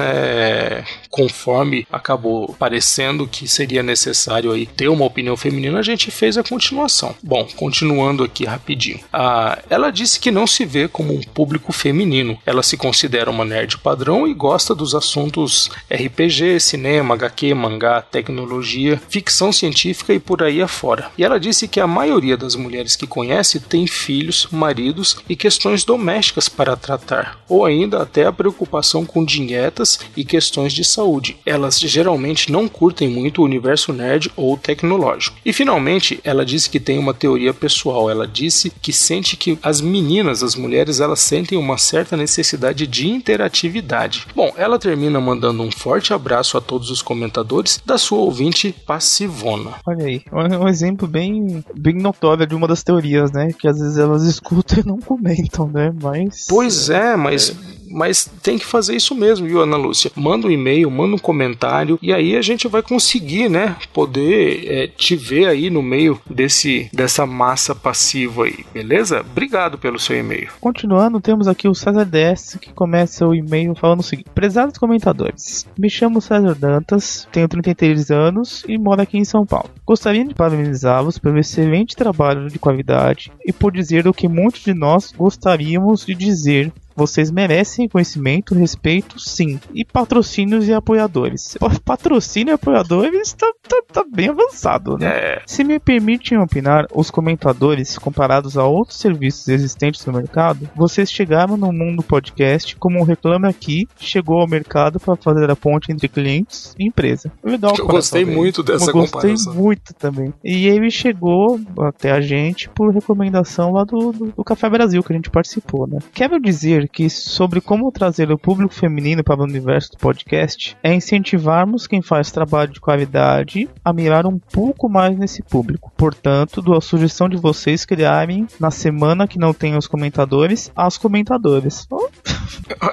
é, conforme acabou parecendo que seria necessário aí ter uma opinião feminina, a gente fez a continuação. Bom, continuando aqui rapidinho. Ah, ela disse que não se vê como um público feminino. Ela se considera uma nerd padrão e gosta dos assuntos RPG, cinema, HQ, mangá, tecnologia, ficção científica e por aí afora. E ela disse que a maioria das mulheres que conhece tem filhos, maridos e questões domésticas para tratar, ou ainda até a preocupação com dietas e questões de saúde. Elas geralmente não curtem muito o universo nerd ou tecnológico. E finalmente, ela disse que tem uma teoria pessoal. Ela disse que sente que as meninas, as mulheres, elas sentem uma certa necessidade de interatividade. Bom, ela termina mandando um forte abraço a todos os comentadores da sua ouvinte passivona. Olha aí, um exemplo bem, bem notório de uma das teorias, né? Que às vezes elas escutam e não comentam, né? Mas. Pois é, mas. É mas tem que fazer isso mesmo, viu, Ana Lúcia? Manda um e-mail, manda um comentário e aí a gente vai conseguir, né, poder é, te ver aí no meio desse dessa massa passiva aí, beleza? Obrigado pelo seu e-mail. Continuando, temos aqui o César DS que começa o e-mail falando o seguinte: Prezados comentadores, me chamo César Dantas, tenho 33 anos e moro aqui em São Paulo. Gostaria de parabenizá-los pelo excelente trabalho de qualidade e por dizer o que muitos de nós gostaríamos de dizer vocês merecem conhecimento, respeito, sim. E patrocínios e apoiadores. Patrocínio e apoiadores tá, tá, tá bem avançado, né? É. Se me permitem opinar, os comentadores, comparados a outros serviços existentes no mercado, vocês chegaram no mundo podcast como um reclame aqui chegou ao mercado para fazer a ponte entre clientes e empresa. Legal, Eu gostei muito dessa Eu gostei comparação. muito também. E ele chegou até a gente por recomendação lá do, do, do Café Brasil que a gente participou, né? Quero dizer que sobre como trazer o público feminino para o universo do podcast é incentivarmos quem faz trabalho de qualidade a mirar um pouco mais nesse público. Portanto, dou a sugestão de vocês criarem na semana que não tem os comentadores, as comentadoras.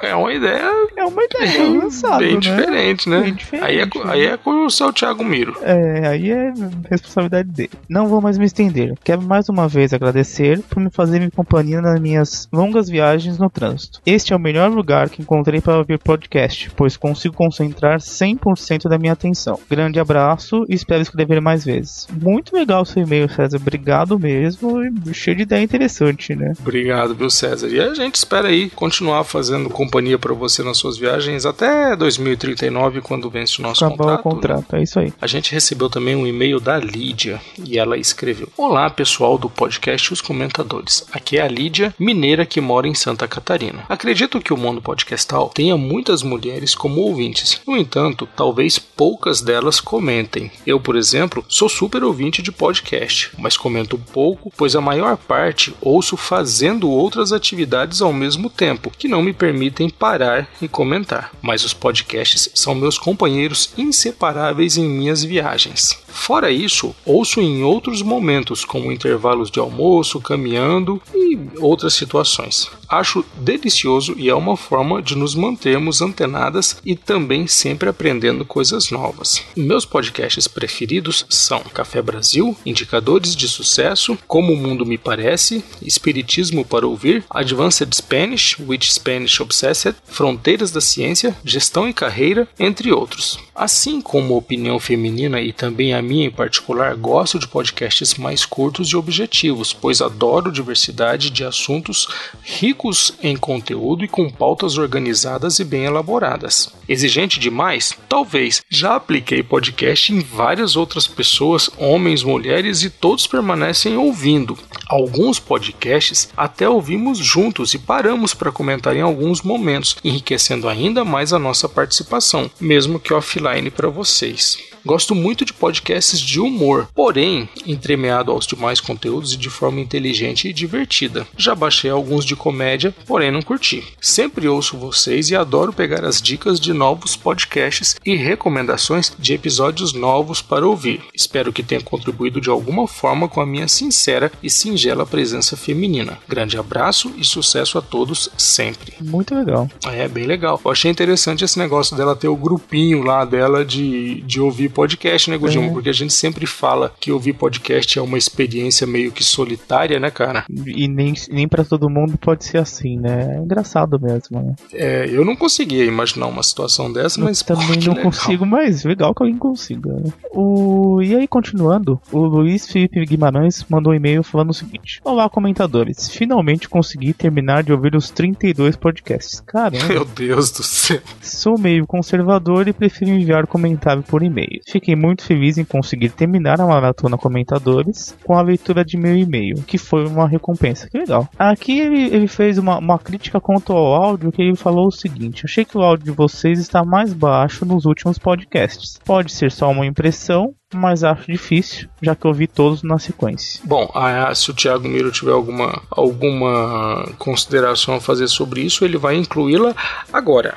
É uma ideia. É uma ideia lançada, bem né? diferente, né? Bem diferente, aí, é, né? aí é com o seu Thiago Miro. É, aí é responsabilidade dele. Não vou mais me estender. Quero mais uma vez agradecer por me fazerem companhia nas minhas longas viagens no trânsito. Este é o melhor lugar que encontrei para ouvir podcast, pois consigo concentrar 100% da minha atenção. Grande abraço e espero escrever mais vezes. Muito legal o seu e-mail, César. Obrigado mesmo e cheio de ideia interessante, né? Obrigado, viu, César? E a gente espera aí continuar fazendo companhia para você nas suas viagens até 2039, quando vence o nosso Acabar contrato. o contrato, é isso aí. A gente recebeu também um e-mail da Lídia e ela escreveu: Olá, pessoal do podcast Os Comentadores. Aqui é a Lídia, mineira que mora em Santa Catarina. Acredito que o mundo podcastal tenha muitas mulheres como ouvintes. No entanto, talvez poucas delas comentem. Eu, por exemplo, sou super ouvinte de podcast, mas comento pouco, pois a maior parte ouço fazendo outras atividades ao mesmo tempo, que não me permitem parar e comentar. Mas os podcasts são meus companheiros inseparáveis em minhas viagens. Fora isso, ouço em outros momentos, como intervalos de almoço, caminhando e outras situações. Acho delicioso e é uma forma de nos mantermos antenadas e também sempre aprendendo coisas novas. Meus podcasts preferidos são Café Brasil, Indicadores de Sucesso, Como o Mundo Me Parece, Espiritismo para Ouvir, Advanced Spanish, with Spanish Obsessed, Fronteiras da Ciência, Gestão e Carreira, entre outros. Assim como Opinião Feminina e também a minha em particular, gosto de podcasts mais curtos e objetivos, pois adoro diversidade de assuntos ricos em conteúdo e com pautas organizadas e bem elaboradas. Exigente demais? Talvez. Já apliquei podcast em várias outras pessoas, homens, mulheres e todos permanecem ouvindo. Alguns podcasts até ouvimos juntos e paramos para comentar em alguns momentos, enriquecendo ainda mais a nossa participação, mesmo que offline para vocês. Gosto muito de podcasts de humor, porém, entremeado aos demais conteúdos e de forma inteligente e divertida. Já baixei alguns de comédia, porém não curti. Sempre ouço vocês e adoro pegar as dicas de novos podcasts e recomendações de episódios novos para ouvir. Espero que tenha contribuído de alguma forma com a minha sincera e singela presença feminina. Grande abraço e sucesso a todos sempre. Muito legal. É, bem legal. Eu achei interessante esse negócio dela ter o grupinho lá dela de, de ouvir podcast, né, Gudinho? É. Porque a gente sempre fala que ouvir podcast é uma experiência meio que solitária, né, cara? E nem, nem para todo mundo pode ser assim, né? É engraçado mesmo, né? É, eu não conseguia imaginar uma situação dessa, Eu mas também pô, não legal. consigo, mas legal que alguém consiga. né? O... E aí, continuando, o Luiz Felipe Guimarães mandou um e-mail falando o seguinte: Olá, comentadores. Finalmente consegui terminar de ouvir os 32 podcasts. Caramba, Meu Deus do céu. sou meio conservador e prefiro enviar comentário por e-mail. Fiquei muito feliz em conseguir terminar a maratona comentadores com a leitura de meu e-mail, que foi uma recompensa. Que legal. Aqui ele, ele fez uma, uma crítica quanto ao áudio, que ele falou o seguinte: Achei que o áudio de vocês está mais baixo nos últimos podcasts. Pode ser só uma impressão, mas acho difícil, já que eu vi todos na sequência. Bom, ah, se o Thiago Miro tiver alguma, alguma consideração a fazer sobre isso, ele vai incluí-la agora.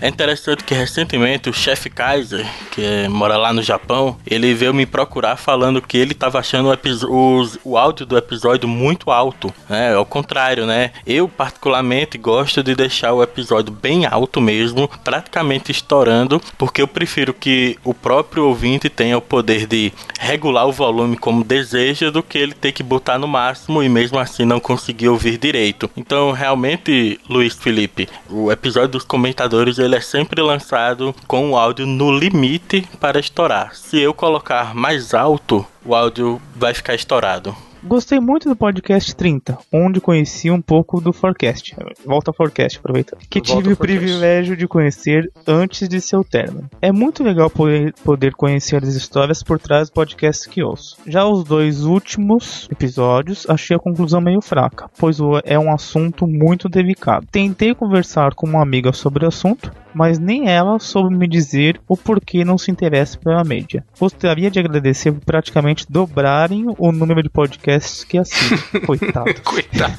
É interessante que recentemente o chefe Kaiser, que é- mora lá no Japão, ele veio me procurar falando que ele estava achando o, o áudio do episódio muito alto. Né? Ao contrário, né? Eu particularmente gosto de deixar o episódio bem alto mesmo, praticamente estourando, porque eu prefiro que o próprio ouvinte tenha o poder de regular o volume como deseja do que ele ter que botar no máximo e mesmo assim não conseguir ouvir direito. Então, realmente, Luiz Felipe, o episódio dos comentadores ele é sempre lançado com o áudio no limite para estourar. Se eu colocar mais alto, o áudio vai ficar estourado. Gostei muito do podcast 30, onde conheci um pouco do Forecast. Volta ao Forecast, aproveitando. Que Volta tive o privilégio de conhecer antes de seu término. É muito legal poder, poder conhecer as histórias por trás do podcast que ouço. Já os dois últimos episódios, achei a conclusão meio fraca, pois é um assunto muito delicado. Tentei conversar com uma amiga sobre o assunto, mas nem ela soube me dizer o porquê não se interessa pela mídia. Gostaria de agradecer por praticamente dobrarem o número de podcasts que assino. Coitado. Coitado.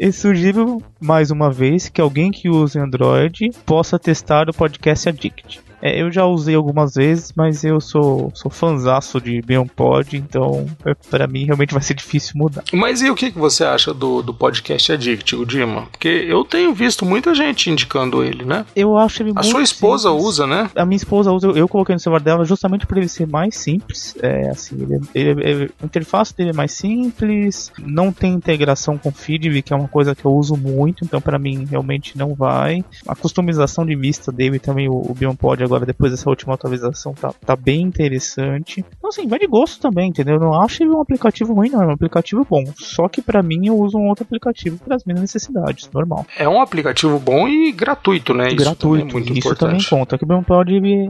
E sugiro mais uma vez que alguém que use Android possa testar o podcast Addict. É, eu já usei algumas vezes, mas eu sou, sou fanzaço de BeyondPod, então é, pra mim realmente vai ser difícil mudar. Mas e o que, que você acha do, do podcast Addict, o Dima? Porque eu tenho visto muita gente indicando ele, né? Eu acho ele A sua esposa simples. usa, né? A minha esposa usa, eu, eu coloquei no celular dela justamente para ele ser mais simples. É, assim, ele, ele- ele- a interface dele é mais simples, não tem integração com Feedly, que é uma coisa que eu uso muito, então para mim realmente não vai. A customização de vista dele também, o, o BeyondPod agora, depois dessa última atualização, tá, tá bem interessante. Então, assim, vai de gosto também, entendeu? Eu não acho ele um aplicativo ruim, não, é um aplicativo bom. Só que para mim eu uso um outro aplicativo para as minhas necessidades, normal. É um aplicativo bom e gratuito, né? Isso também gratuito. é muito isso também importante. conta. Que o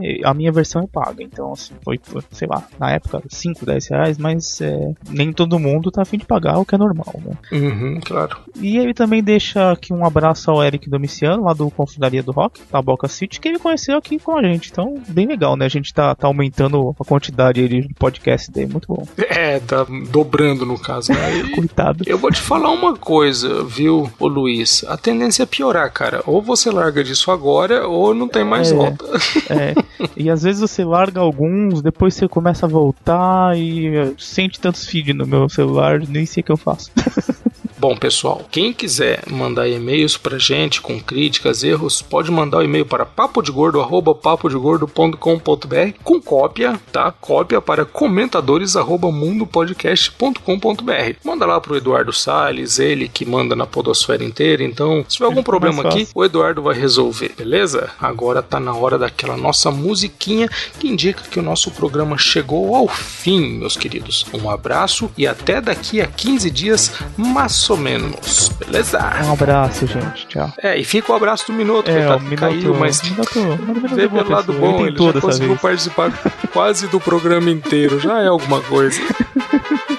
ele- a minha versão é paga. Então, assim, foi, sei lá, na época, 5, 10 reais, mas é, nem todo mundo tá afim de pagar, o que é normal, né? Uhum, claro. E ele também deixa aqui um abraço ao Eric Domiciano, lá do Confraria do Rock, da Boca City, que ele conheceu aqui com a gente. Então, bem legal, né? A gente tá, tá aumentando a quantidade de podcast dele, muito bom. É, tá dobrando no caso, né? Coitado. Eu vou te falar uma coisa, viu, ô Luiz? A tendência é piorar, cara. Ou você larga disso agora, ou não tem mais É. volta. É, e às vezes você larga alguns, depois você começa a voltar e eh, sente tantos feeds no meu celular, nem sei o que eu faço. Bom, pessoal, quem quiser mandar e-mails pra gente com críticas, erros, pode mandar o e-mail para papodegordo@papodegordo.com.br com cópia, tá? Cópia para comentadores@mundopodcast.com.br. Manda lá pro Eduardo Sales, ele que manda na podosfera inteira. Então, se tiver algum Mais problema aqui, o Eduardo vai resolver, beleza? Agora tá na hora daquela nossa musiquinha que indica que o nosso programa chegou ao fim, meus queridos. Um abraço e até daqui a 15 dias, mais ou menos, beleza? Um abraço, gente. Tchau. É, e fica o abraço do Minuto, É, coitado, o Minuto, caiu, mas Minuto, Minuto vê boa pelo lado bom, ele tudo já conseguiu participar quase do programa inteiro, já é alguma coisa.